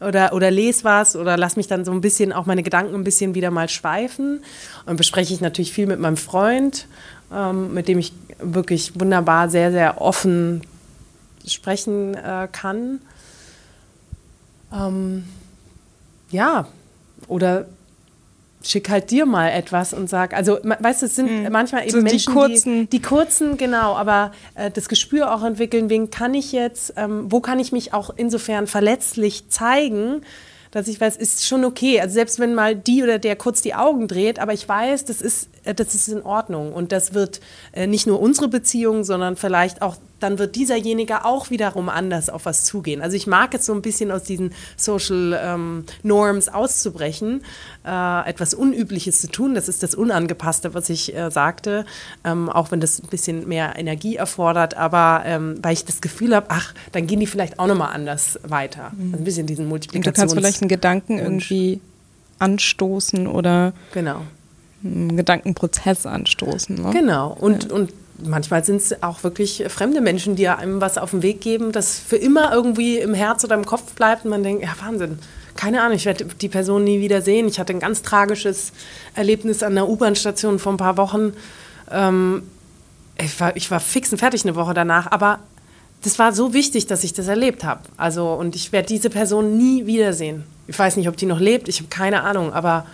oder oder lese was oder lass mich dann so ein bisschen auch meine Gedanken ein bisschen wieder mal schweifen und bespreche ich natürlich viel mit meinem Freund, ähm, mit dem ich wirklich wunderbar sehr sehr offen sprechen äh, kann. Ähm, ja, oder schick halt dir mal etwas und sag, also weißt du, es sind manchmal eben So die Menschen, kurzen- die, die kurzen, genau, aber äh, das Gespür auch entwickeln, wen kann ich jetzt, ähm, wo kann ich mich auch insofern verletzlich zeigen, dass ich weiß, ist schon okay. Also selbst wenn mal die oder der kurz die Augen dreht, aber ich weiß, das ist, das ist in Ordnung und das wird äh, nicht nur unsere Beziehung, sondern vielleicht auch dann wird dieserjenige auch wiederum anders auf was zugehen. Also ich mag es so ein bisschen aus diesen Social ähm, Norms auszubrechen, äh, etwas Unübliches zu tun. Das ist das Unangepasste, was ich äh, sagte, ähm, auch wenn das ein bisschen mehr Energie erfordert. Aber ähm, weil ich das Gefühl habe, ach, dann gehen die vielleicht auch nochmal anders weiter. Also ein bisschen diesen Und du Multiplikations... kannst vielleicht einen Gedanken irgendwie anstoßen oder Genau. Gedankenprozess anstoßen. Ne? Genau. Und, und manchmal sind es auch wirklich fremde Menschen, die einem was auf den Weg geben, das für immer irgendwie im Herz oder im Kopf bleibt und man denkt, ja, Wahnsinn. Keine Ahnung, ich werde die Person nie wieder sehen. Ich hatte ein ganz tragisches Erlebnis an der U-Bahn-Station vor ein paar Wochen. Ähm, ich, war, ich war fix und fertig eine Woche danach, aber das war so wichtig, dass ich das erlebt habe. Also, und ich werde diese Person nie wiedersehen. Ich weiß nicht, ob die noch lebt, ich habe keine Ahnung, aber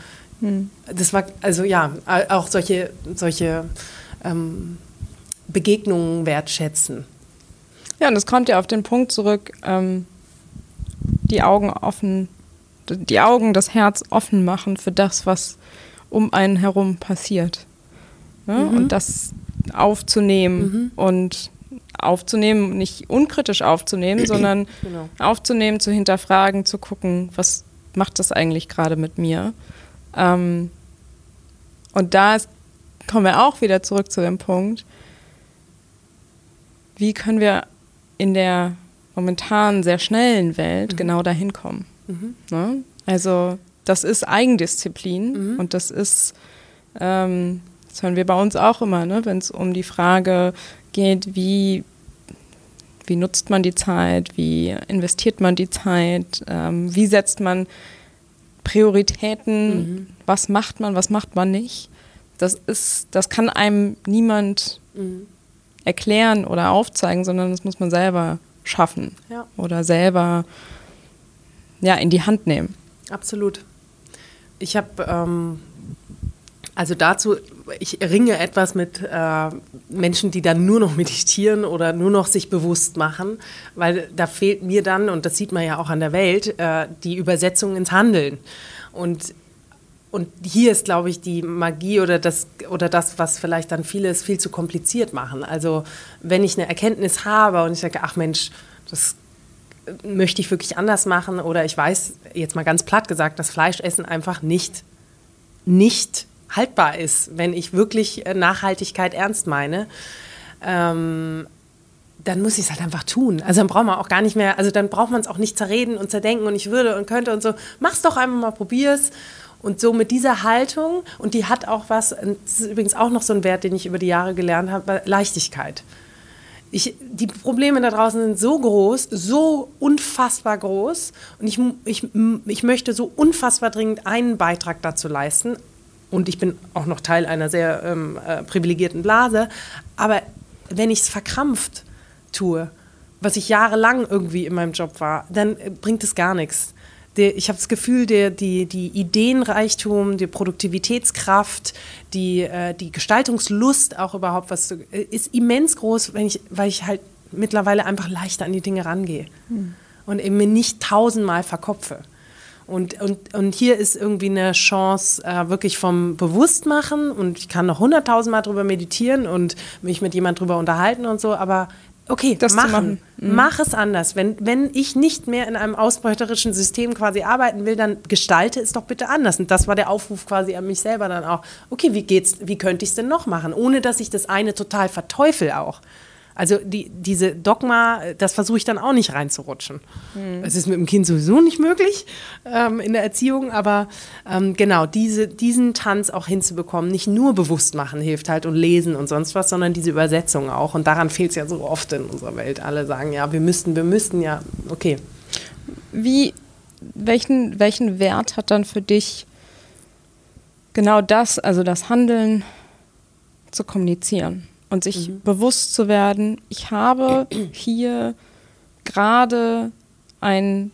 das war, also ja, auch solche, solche ähm, Begegnungen wertschätzen. Ja, und es kommt ja auf den Punkt zurück, ähm, die Augen offen, die Augen, das Herz offen machen für das, was um einen herum passiert. Ne? Und das aufzunehmen und aufzunehmen, nicht unkritisch aufzunehmen, sondern Genau. aufzunehmen, zu hinterfragen, zu gucken, was macht das eigentlich gerade mit mir. Ähm, und da ist, kommen wir auch wieder zurück zu dem Punkt, wie können wir in der momentan sehr schnellen Welt genau dahin kommen. Ne? Also das ist Eigendisziplin und das ist, ähm, das hören wir bei uns auch immer, ne? wenn es um die Frage geht, wie, wie nutzt man die Zeit, wie investiert man die Zeit, ähm, wie setzt man Prioritäten, was macht man, was macht man nicht. Das ist, das kann einem niemand erklären oder aufzeigen, sondern das muss man selber schaffen Ja. oder selber ja, in die Hand nehmen. Absolut. Ich habe, ähm, also dazu, ich ringe etwas mit äh, Menschen, die dann nur noch meditieren oder nur noch sich bewusst machen, weil da fehlt mir dann, und das sieht man ja auch an der Welt, äh, die Übersetzung ins Handeln. Und und hier ist, glaube ich, die Magie oder das, oder das, was vielleicht dann vieles viel zu kompliziert machen. Also wenn ich eine Erkenntnis habe und ich sage, ach Mensch, das möchte ich wirklich anders machen oder ich weiß, jetzt mal ganz platt gesagt, dass Fleischessen einfach nicht, nicht haltbar ist, wenn ich wirklich äh, Nachhaltigkeit ernst meine. Ähm, dann muss ich es halt einfach tun. Also dann braucht man auch gar nicht mehr, also dann braucht man es auch nicht zerreden und zerdenken und ich würde und könnte und so. Mach's doch einfach mal, probier's. Und so mit dieser Haltung, und die hat auch was, das ist übrigens auch noch so ein Wert, den ich über die Jahre gelernt habe, Leichtigkeit. Ich, die Probleme da draußen sind so groß, so unfassbar groß. Und ich, ich, ich möchte so unfassbar dringend einen Beitrag dazu leisten, und ich bin auch noch Teil einer sehr ähm, äh, privilegierten Blase. Aber wenn ich es verkrampft tue, was ich jahrelang irgendwie in meinem Job war, dann äh, bringt es gar nichts. Der, ich habe das Gefühl, der, die, die Ideenreichtum, die Produktivitätskraft, die, äh, die Gestaltungslust auch überhaupt, was zu, äh, ist immens groß, wenn ich, weil ich halt mittlerweile einfach leichter an die Dinge rangehe hm. und eben mir nicht tausendmal verkopfe. Und, und, und hier ist irgendwie eine Chance äh, wirklich vom Bewusstmachen und ich kann noch hunderttausendmal drüber meditieren und mich mit jemand drüber unterhalten und so, aber okay, das machen. machen. Mhm. Mach es anders. Wenn, wenn ich nicht mehr in einem ausbeuterischen System quasi arbeiten will, dann gestalte es doch bitte anders. Und das war der Aufruf quasi an mich selber dann auch. Okay, wie geht's, wie könnte ich es denn noch machen? Ohne dass ich das eine total verteufel auch. Also die, diese Dogma, das versuche ich dann auch nicht reinzurutschen. Mhm. Es ist mit dem Kind sowieso nicht möglich ähm, in der Erziehung, aber ähm, genau, diese, diesen Tanz auch hinzubekommen, nicht nur bewusst machen hilft halt und lesen und sonst was, sondern diese Übersetzung auch. Und daran fehlt es ja so oft in unserer Welt. Alle sagen, ja, wir müssten, wir müssten, ja, okay. Wie, welchen, welchen Wert hat dann für dich genau das, also das Handeln zu kommunizieren? Und sich mhm. bewusst zu werden, ich habe hier gerade ein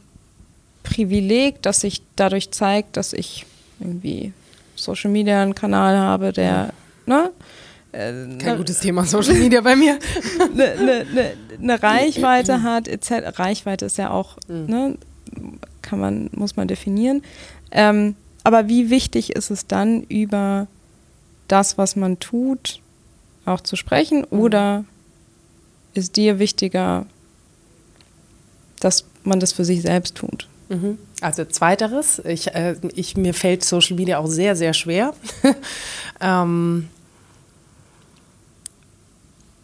Privileg, das sich dadurch zeigt, dass ich irgendwie Social Media einen Kanal habe, der, ne? Äh, Kein ne, gutes Thema Social Media bei mir. Eine ne, ne, ne Reichweite hat, etc. Reichweite ist ja auch, mhm. ne, kann man, muss man definieren. Ähm, aber wie wichtig ist es dann über das, was man tut, auch zu sprechen? Oder ist dir wichtiger, dass man das für sich selbst tut? Mhm. Also zweiteres, ich, äh, ich, mir fällt Social Media auch sehr, sehr schwer. ähm,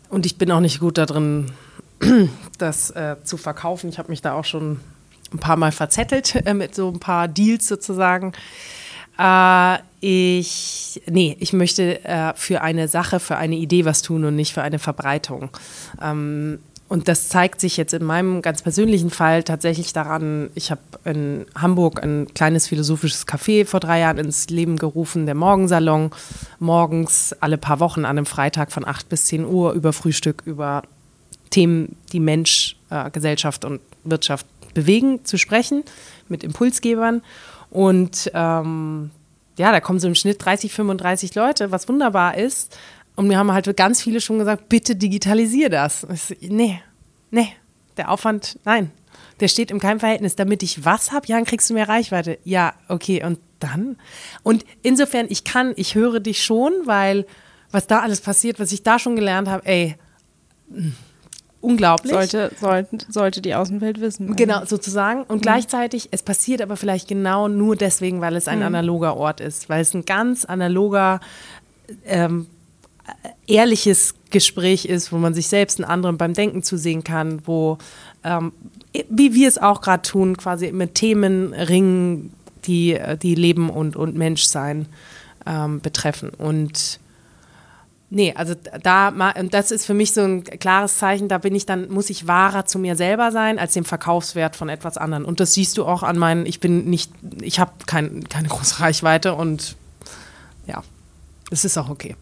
und ich bin auch nicht gut darin, das äh, zu verkaufen. Ich habe mich da auch schon ein paar Mal verzettelt äh, mit so ein paar Deals sozusagen. Äh, ich, nee, ich möchte äh, für eine Sache, für eine Idee was tun und nicht für eine Verbreitung. Ähm, und das zeigt sich jetzt in meinem ganz persönlichen Fall tatsächlich daran, ich habe in Hamburg ein kleines philosophisches Café vor drei Jahren ins Leben gerufen, der Morgensalon, morgens alle paar Wochen an einem Freitag von 8 bis 10 Uhr über Frühstück, über Themen, die Mensch, äh, Gesellschaft und Wirtschaft bewegen, zu sprechen mit Impulsgebern. Und ähm, ja, da kommen so im Schnitt 30, 35 Leute, was wunderbar ist. Und mir haben halt ganz viele schon gesagt, bitte digitalisier das. Ich, nee, nee, der Aufwand, nein. Der steht in keinem Verhältnis. Damit ich was habe, ja, dann kriegst du mehr Reichweite. Ja, okay, und dann? Und insofern, ich kann, ich höre dich schon, weil was da alles passiert, was ich da schon gelernt habe, ey, unglaublich. Sollte, sollte, sollte die Außenwelt wissen. Genau, sozusagen. Und mhm. gleichzeitig, es passiert aber vielleicht genau nur deswegen, weil es ein mhm. analoger Ort ist, weil es ein ganz analoger, ähm, ehrliches Gespräch ist, wo man sich selbst einen anderen beim Denken zusehen kann, wo, ähm, wie wir es auch gerade tun, quasi mit Themen ringen, die, die Leben und, und Menschsein ähm, betreffen. Und Nee, also da, und das ist für mich so ein klares Zeichen, da bin ich dann, muss ich wahrer zu mir selber sein, als dem Verkaufswert von etwas anderen. Und das siehst du auch an meinen, ich bin nicht, ich habe kein, keine große Reichweite und ja, es ist auch okay.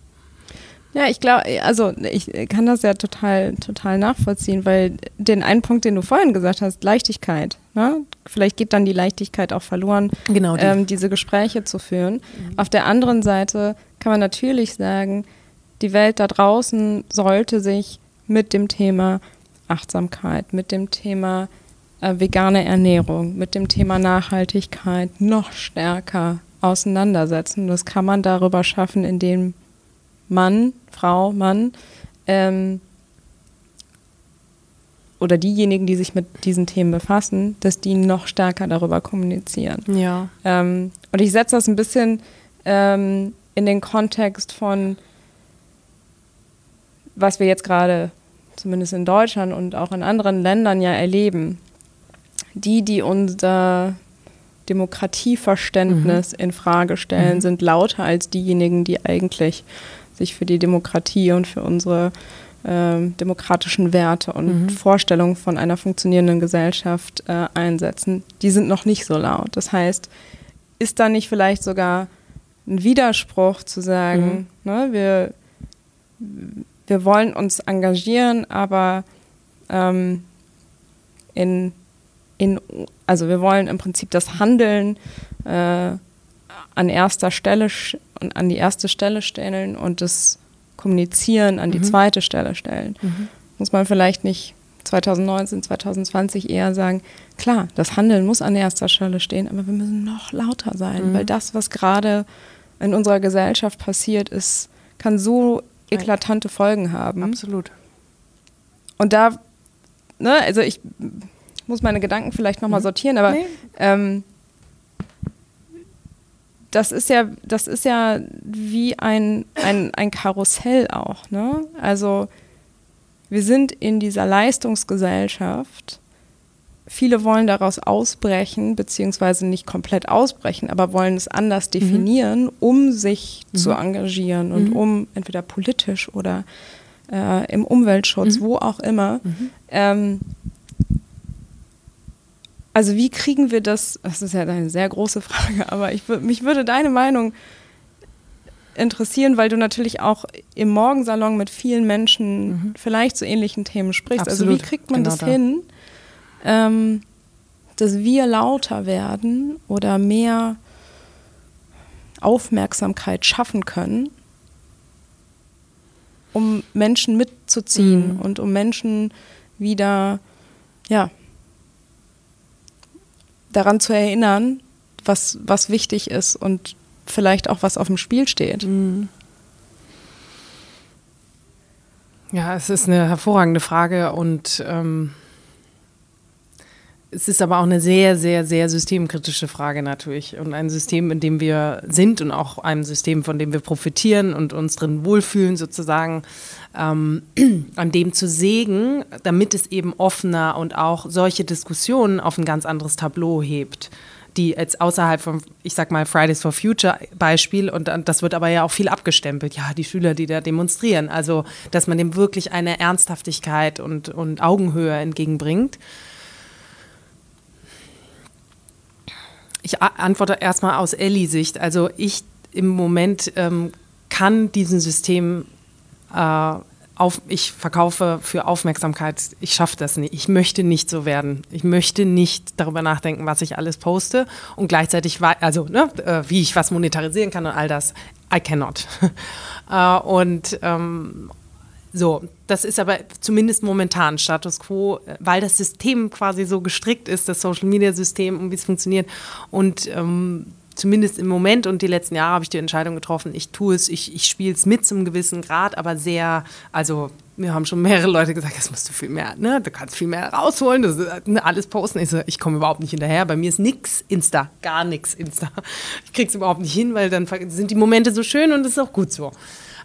Ja, ich glaube, also ich kann das ja total, total nachvollziehen, weil den einen Punkt, den du vorhin gesagt hast, Leichtigkeit, ne? vielleicht geht dann die Leichtigkeit auch verloren, genau die. ähm, diese Gespräche zu führen. Mhm. Auf der anderen Seite kann man natürlich sagen, die Welt da draußen sollte sich mit dem Thema Achtsamkeit, mit dem Thema äh, vegane Ernährung, mit dem Thema Nachhaltigkeit noch stärker auseinandersetzen. Das kann man darüber schaffen, indem Mann, Frau, Mann ähm, oder diejenigen, die sich mit diesen Themen befassen, dass die noch stärker darüber kommunizieren. Ja. Ähm, und ich setze das ein bisschen ähm, in den Kontext von was wir jetzt gerade zumindest in Deutschland und auch in anderen Ländern ja erleben, die, die unser Demokratieverständnis mhm. in Frage stellen, mhm. sind lauter als diejenigen, die eigentlich sich für die Demokratie und für unsere äh, demokratischen Werte und mhm. Vorstellungen von einer funktionierenden Gesellschaft äh, einsetzen. Die sind noch nicht so laut. Das heißt, ist da nicht vielleicht sogar ein Widerspruch zu sagen, mhm. ne, wir, wir wollen uns engagieren, aber ähm, in, in, also wir wollen im Prinzip das Handeln äh, an erster Stelle und an die erste Stelle stellen und das Kommunizieren an die mhm. zweite Stelle stellen. Mhm. Muss man vielleicht nicht 2019, 2020 eher sagen, klar, das Handeln muss an erster Stelle stehen, aber wir müssen noch lauter sein, mhm. weil das, was gerade in unserer Gesellschaft passiert ist, kann so eklatante Folgen haben. Absolut. Und da, ne, also ich muss meine Gedanken vielleicht nochmal mhm. sortieren, aber nee. ähm, das ist ja, das ist ja wie ein, ein, ein Karussell auch, ne? Also wir sind in dieser Leistungsgesellschaft. Viele wollen daraus ausbrechen, beziehungsweise nicht komplett ausbrechen, aber wollen es anders mhm. definieren, mhm. um sich mhm. zu engagieren und mhm. um entweder politisch oder äh, im Umweltschutz, mhm. wo auch immer. Mhm. Ähm, also wie kriegen wir das, das ist ja eine sehr große Frage, aber ich, mich würde deine Meinung interessieren, weil du natürlich auch im Morgensalon mit vielen Menschen vielleicht zu ähnlichen Themen sprichst. Absolut. Also wie kriegt man genau das da. hin, ähm, dass wir lauter werden oder mehr Aufmerksamkeit schaffen können, um Menschen mitzuziehen mhm. und um Menschen wieder, ja, daran zu erinnern, was, was wichtig ist und vielleicht auch was auf dem Spiel steht. Mhm. Ja, es ist eine hervorragende Frage und ähm, es ist aber auch eine sehr, sehr, sehr systemkritische Frage natürlich. Und ein System, in dem wir sind und auch ein System, von dem wir profitieren und uns drin wohlfühlen, sozusagen, ähm, an dem zu sägen, damit es eben offener und auch solche Diskussionen auf ein ganz anderes Tableau hebt die jetzt außerhalb von, ich sag mal, Fridays for Future Beispiel und das wird aber ja auch viel abgestempelt. Ja, die Schüler, die da demonstrieren. Also, dass man dem wirklich eine Ernsthaftigkeit und, und Augenhöhe entgegenbringt. Ich antworte erstmal aus Ellie-Sicht. Also, ich im Moment ähm, kann diesem System äh, auf, ich verkaufe für Aufmerksamkeit, ich schaffe das nicht. Ich möchte nicht so werden. Ich möchte nicht darüber nachdenken, was ich alles poste und gleichzeitig, also ne, äh, wie ich was monetarisieren kann und all das. I cannot. Äh, und ähm, so, das ist aber zumindest momentan Status quo, weil das System quasi so gestrickt ist, das Social Media System und wie es funktioniert. Und ähm, zumindest im Moment und die letzten Jahre habe ich die Entscheidung getroffen, ich tue es, ich, ich spiele es mit zum gewissen Grad, aber sehr, also mir haben schon mehrere Leute gesagt, das musst du viel mehr, ne, du kannst viel mehr rausholen, das ne, alles posten. Ich, so, ich komme überhaupt nicht hinterher, bei mir ist nichts Insta, gar nichts Insta. Ich kriege es überhaupt nicht hin, weil dann sind die Momente so schön und es ist auch gut so.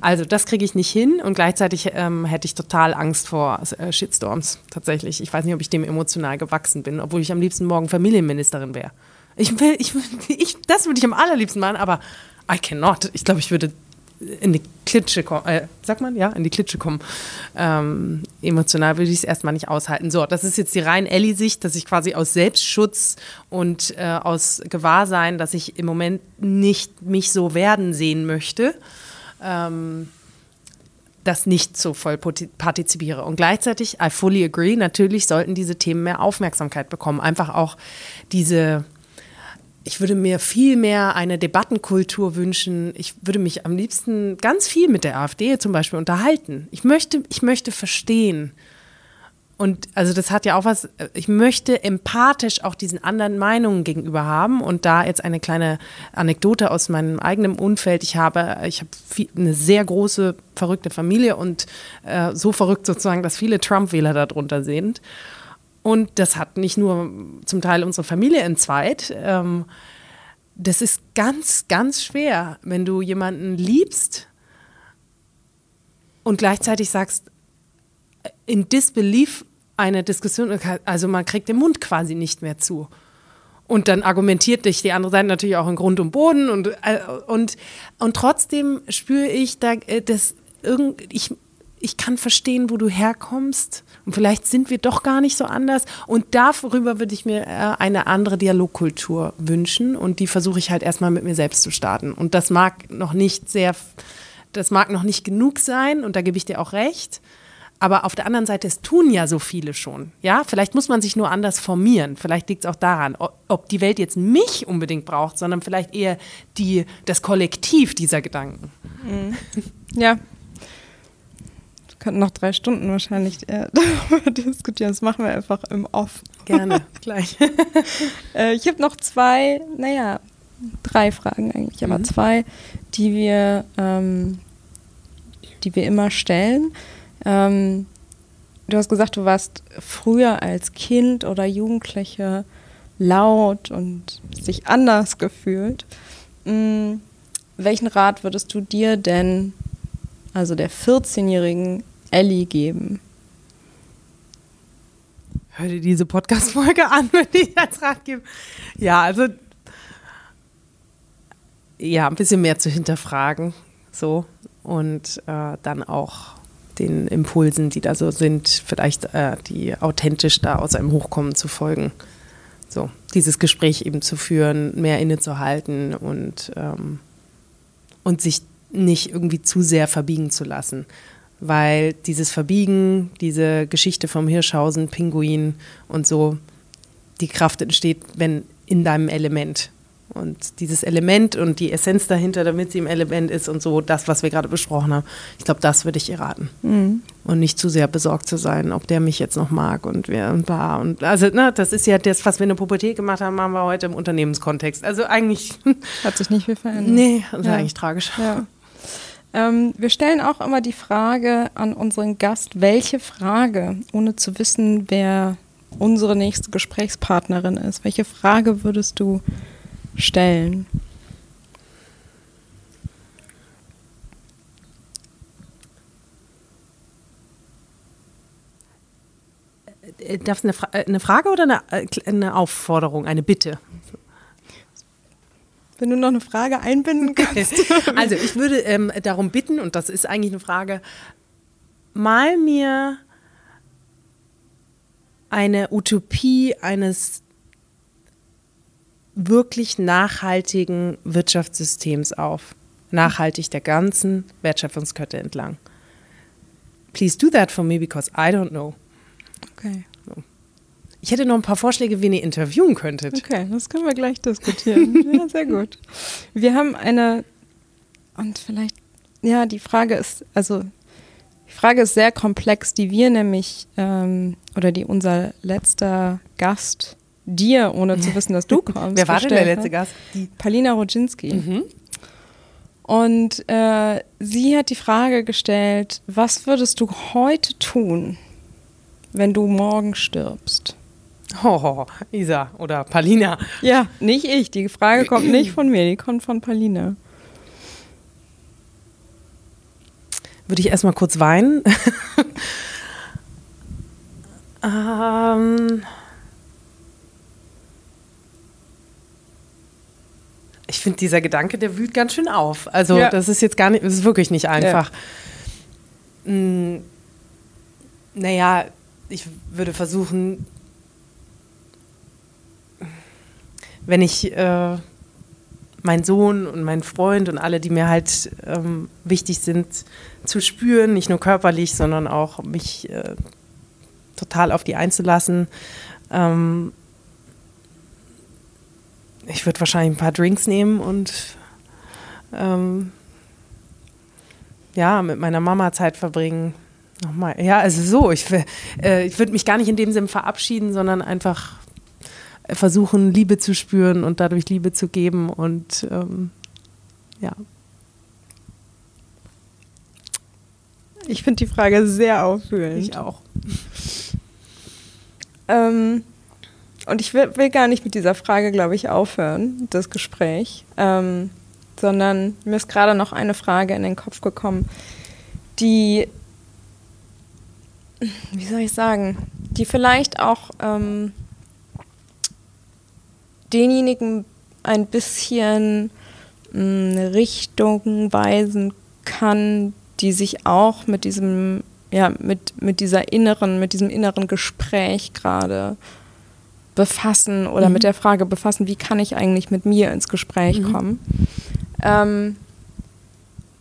Also das kriege ich nicht hin und gleichzeitig ähm, hätte ich total Angst vor äh, Shitstorms tatsächlich. Ich weiß nicht, ob ich dem emotional gewachsen bin, obwohl ich am liebsten morgen Familienministerin wäre. Ich will, ich, ich, das würde ich am allerliebsten machen, aber I cannot. Ich glaube, ich würde in die Klitsche kommen, äh, sagt man, ja, in die Klitsche kommen. Ähm, emotional würde ich es erstmal nicht aushalten. So, das ist jetzt die rein Ellie-Sicht, dass ich quasi aus Selbstschutz und äh, aus Gewahrsein, dass ich im Moment nicht mich so werden sehen möchte, ähm, das nicht so voll partizipiere. Und gleichzeitig, I fully agree, natürlich sollten diese Themen mehr Aufmerksamkeit bekommen. Einfach auch diese ich würde mir viel mehr eine Debattenkultur wünschen. Ich würde mich am liebsten ganz viel mit der AfD zum Beispiel unterhalten. Ich möchte, ich möchte verstehen. Und also das hat ja auch was, ich möchte empathisch auch diesen anderen Meinungen gegenüber haben. Und da jetzt eine kleine Anekdote aus meinem eigenen Umfeld. Ich habe, ich habe eine sehr große, verrückte Familie und äh, so verrückt sozusagen, dass viele Trump-Wähler darunter sind. Und das hat nicht nur zum Teil unsere Familie entzweit. Ähm, das ist ganz, ganz schwer, wenn du jemanden liebst und gleichzeitig sagst, in Disbelief eine Diskussion, also man kriegt den Mund quasi nicht mehr zu. Und dann argumentiert dich die andere Seite natürlich auch in Grund und Boden und, äh, und, und trotzdem spüre ich, da, äh, dass irgend, ich, ich kann verstehen, wo du herkommst und vielleicht sind wir doch gar nicht so anders. Und darüber würde ich mir äh, eine andere Dialogkultur wünschen und die versuche ich halt erstmal mit mir selbst zu starten. Und das mag noch nicht sehr, das mag noch nicht genug sein und da gebe ich dir auch recht. Aber auf der anderen Seite, es tun ja so viele schon. Ja, vielleicht muss man sich nur anders formieren. Vielleicht liegt es auch daran, ob die Welt jetzt mich unbedingt braucht, sondern vielleicht eher die, das Kollektiv dieser Gedanken. Mhm. Ja, könnten noch drei Stunden wahrscheinlich äh, darüber diskutieren. Das machen wir einfach im Off. Gerne, gleich. äh, ich habe noch zwei, naja, drei Fragen eigentlich, aber mhm. zwei, die wir, ähm, die wir immer stellen. Ähm, du hast gesagt, du warst früher als Kind oder Jugendliche laut und sich anders gefühlt. Mhm. Welchen Rat würdest du dir denn, also der 14-jährigen Ellie geben? Hör dir diese Podcast-Folge an, wenn ich als Rat gebe. Ja, also ja, ein bisschen mehr zu hinterfragen, so und äh, dann auch den Impulsen, die da so sind, vielleicht äh, die authentisch da aus einem Hochkommen zu folgen. So, dieses Gespräch eben zu führen, mehr innezuhalten und, ähm, und sich nicht irgendwie zu sehr verbiegen zu lassen, weil dieses Verbiegen, diese Geschichte vom Hirschhausen, Pinguin und so, die Kraft entsteht, wenn in deinem Element. Und dieses Element und die Essenz dahinter, damit sie im Element ist und so, das, was wir gerade besprochen haben, ich glaube, das würde ich ihr raten. Mhm. Und nicht zu sehr besorgt zu sein, ob der mich jetzt noch mag und wer und war. Und also, ne, das ist ja das, was wir in der Pubertät gemacht haben, machen wir heute im Unternehmenskontext. Also eigentlich. Hat sich nicht viel verändert. Nee, das ist ja. eigentlich tragisch. Ja. Ähm, wir stellen auch immer die Frage an unseren Gast, welche Frage, ohne zu wissen, wer unsere nächste Gesprächspartnerin ist, welche Frage würdest du stellen? Äh, darf es eine, Fra äh, eine, Frage oder eine, äh, eine Aufforderung, eine Bitte? Wenn du noch eine Frage einbinden kannst. also ich würde ähm, darum bitten, und das ist eigentlich eine Frage, mal mir eine Utopie eines wirklich nachhaltigen Wirtschaftssystems auf. Nachhaltig der ganzen Wertschöpfungskette entlang. Please do that for me because I don't know. Okay. Ich hätte noch ein paar Vorschläge, wen ihr interviewen könntet. Okay, das können wir gleich diskutieren. ja, sehr gut. Wir haben eine, und vielleicht, ja, die Frage ist, also die Frage ist sehr komplex, die wir nämlich, ähm, oder die unser letzter Gast dir, ohne zu wissen, dass du kommst. Wer war denn der letzte Gast? Die Palina Rodzinski. Mhm. Und äh, sie hat die Frage gestellt, was würdest du heute tun, wenn du morgen stirbst? Oh, Isa oder Palina. Ja, nicht ich. Die Frage kommt nicht von mir, die kommt von Palina. Würde ich erstmal kurz weinen. ähm ich finde, dieser Gedanke, der wühlt ganz schön auf. Also, ja. das ist jetzt gar nicht, das ist wirklich nicht einfach. Ja. Hm, naja, ich würde versuchen, wenn ich äh, meinen Sohn und meinen Freund und alle, die mir halt ähm, wichtig sind, zu spüren, nicht nur körperlich, sondern auch mich äh, total auf die einzulassen. Ähm, ich würde wahrscheinlich ein paar Drinks nehmen und ähm, ja, mit meiner Mama Zeit verbringen. Nochmal. Ja, also so, ich, äh, ich würde mich gar nicht in dem Sinn verabschieden, sondern einfach versuchen, Liebe zu spüren und dadurch Liebe zu geben und ähm, ja. Ich finde die Frage sehr auffühlend. Ich auch. ähm, und ich will, will, gar nicht mit dieser Frage, glaube ich, aufhören, das Gespräch, ähm, sondern mir ist gerade noch eine Frage in den Kopf gekommen, die, wie soll ich sagen, die vielleicht auch ähm, denjenigen ein bisschen mh, mm, Richtung weisen kann, die sich auch mit diesem, ja, mit, mit dieser inneren, mit diesem inneren Gespräch gerade befassen oder mhm. mit der Frage befassen, wie kann ich eigentlich mit mir ins Gespräch mhm. kommen. Ähm,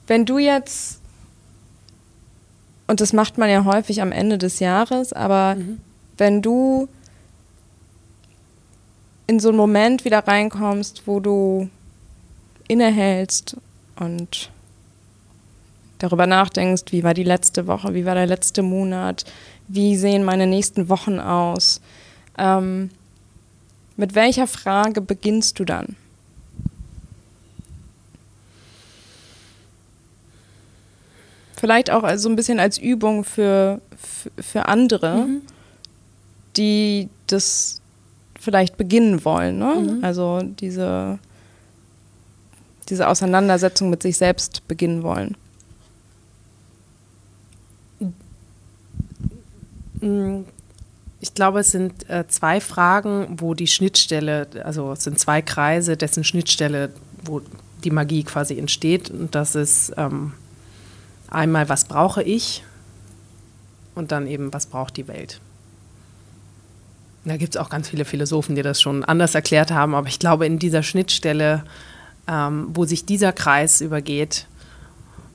wenn du jetzt, und das macht man ja häufig am Ende des Jahres, aber mhm. wenn du in so einen Moment wieder reinkommst, wo du innehältst und darüber nachdenkst, wie war die letzte Woche, wie war der letzte Monat, wie sehen meine nächsten Wochen aus. Ähm, mit welcher Frage beginnst du dann? Vielleicht auch so ein bisschen als Übung für, für, für andere, mhm. die das vielleicht beginnen wollen. Ne? Mhm. Also diese, diese Auseinandersetzung mit sich selbst beginnen wollen. Mm, ich glaube, es sind äh, zwei Fragen, wo die Schnittstelle, also es sind zwei Kreise, dessen Schnittstelle, wo die Magie quasi entsteht. Und das ist ähm, einmal, was brauche ich? Und dann eben, was braucht die Welt? Da gibt es auch ganz viele Philosophen, die das schon anders erklärt haben, aber ich glaube, in dieser Schnittstelle, ähm, wo sich dieser Kreis übergeht,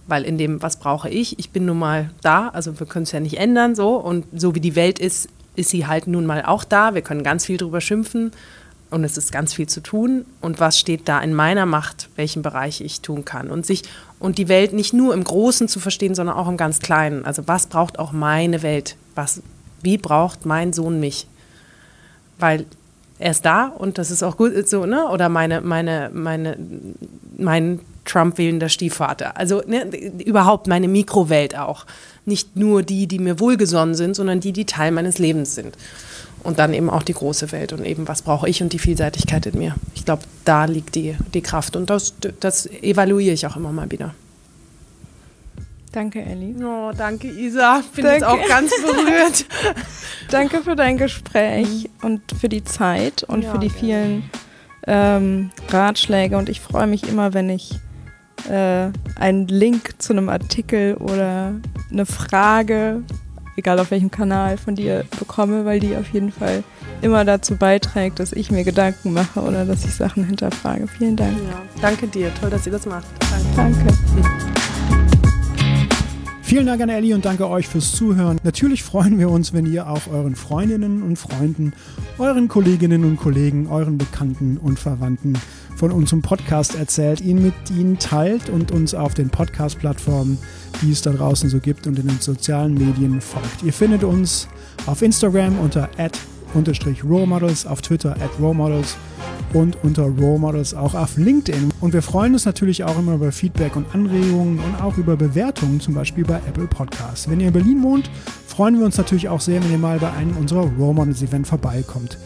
weil in dem, was brauche ich, ich bin nun mal da, also wir können es ja nicht ändern, so und so wie die Welt ist, ist sie halt nun mal auch da. Wir können ganz viel drüber schimpfen und es ist ganz viel zu tun. Und was steht da in meiner Macht, welchen Bereich ich tun kann? Und sich und die Welt nicht nur im Großen zu verstehen, sondern auch im ganz Kleinen. Also was braucht auch meine Welt? Was, wie braucht mein Sohn mich? Weil er ist da und das ist auch gut so, ne? Oder meine, meine, meine, mein Trump wählender Stiefvater. Also ne, überhaupt meine Mikrowelt auch. Nicht nur die, die mir wohlgesonnen sind, sondern die, die Teil meines Lebens sind. Und dann eben auch die große Welt und eben, was brauche ich und die Vielseitigkeit in mir. Ich glaube, da liegt die, die Kraft und das, das evaluiere ich auch immer mal wieder. Danke, Elli. Oh, danke, Isa. Ich bin jetzt auch ganz berührt. danke für dein Gespräch und für die Zeit und ja, für die vielen ähm, Ratschläge. Und ich freue mich immer, wenn ich äh, einen Link zu einem Artikel oder eine Frage, egal auf welchem Kanal, von dir bekomme, weil die auf jeden Fall immer dazu beiträgt, dass ich mir Gedanken mache oder dass ich Sachen hinterfrage. Vielen Dank. Ja, danke dir. Toll, dass ihr das macht. Danke. danke. Vielen Dank an Ellie und danke euch fürs Zuhören. Natürlich freuen wir uns, wenn ihr auch euren Freundinnen und Freunden, euren Kolleginnen und Kollegen, euren Bekannten und Verwandten von unserem Podcast erzählt, ihn mit ihnen teilt und uns auf den Podcast-Plattformen, die es da draußen so gibt und in den sozialen Medien folgt. Ihr findet uns auf Instagram unter @role_models, auf Twitter @role_models und unter Role Models auch auf LinkedIn. Und wir freuen uns natürlich auch immer über Feedback und Anregungen und auch über Bewertungen, zum Beispiel bei Apple Podcasts. Wenn ihr in Berlin wohnt, freuen wir uns natürlich auch sehr, wenn ihr mal bei einem unserer Role Models Event vorbeikommt.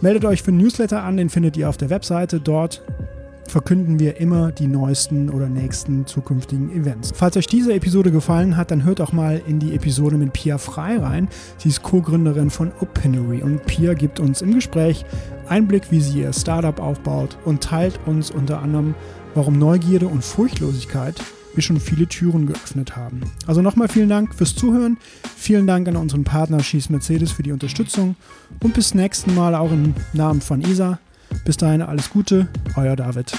Meldet euch für ein Newsletter an, den findet ihr auf der Webseite. Dort verkünden wir immer die neuesten oder nächsten zukünftigen Events. Falls euch diese Episode gefallen hat, dann hört auch mal in die Episode mit Pia Frei rein. Sie ist Co-Gründerin von Openery und Pia gibt uns im Gespräch Einblick, wie sie ihr Startup aufbaut und teilt uns unter anderem, warum Neugierde und Furchtlosigkeit wir schon viele Türen geöffnet haben. Also nochmal vielen Dank fürs Zuhören. Vielen Dank an unseren Partner Schieß Mercedes für die Unterstützung und bis nächsten Mal auch im Namen von Isa. Bis dahin alles Gute, euer David.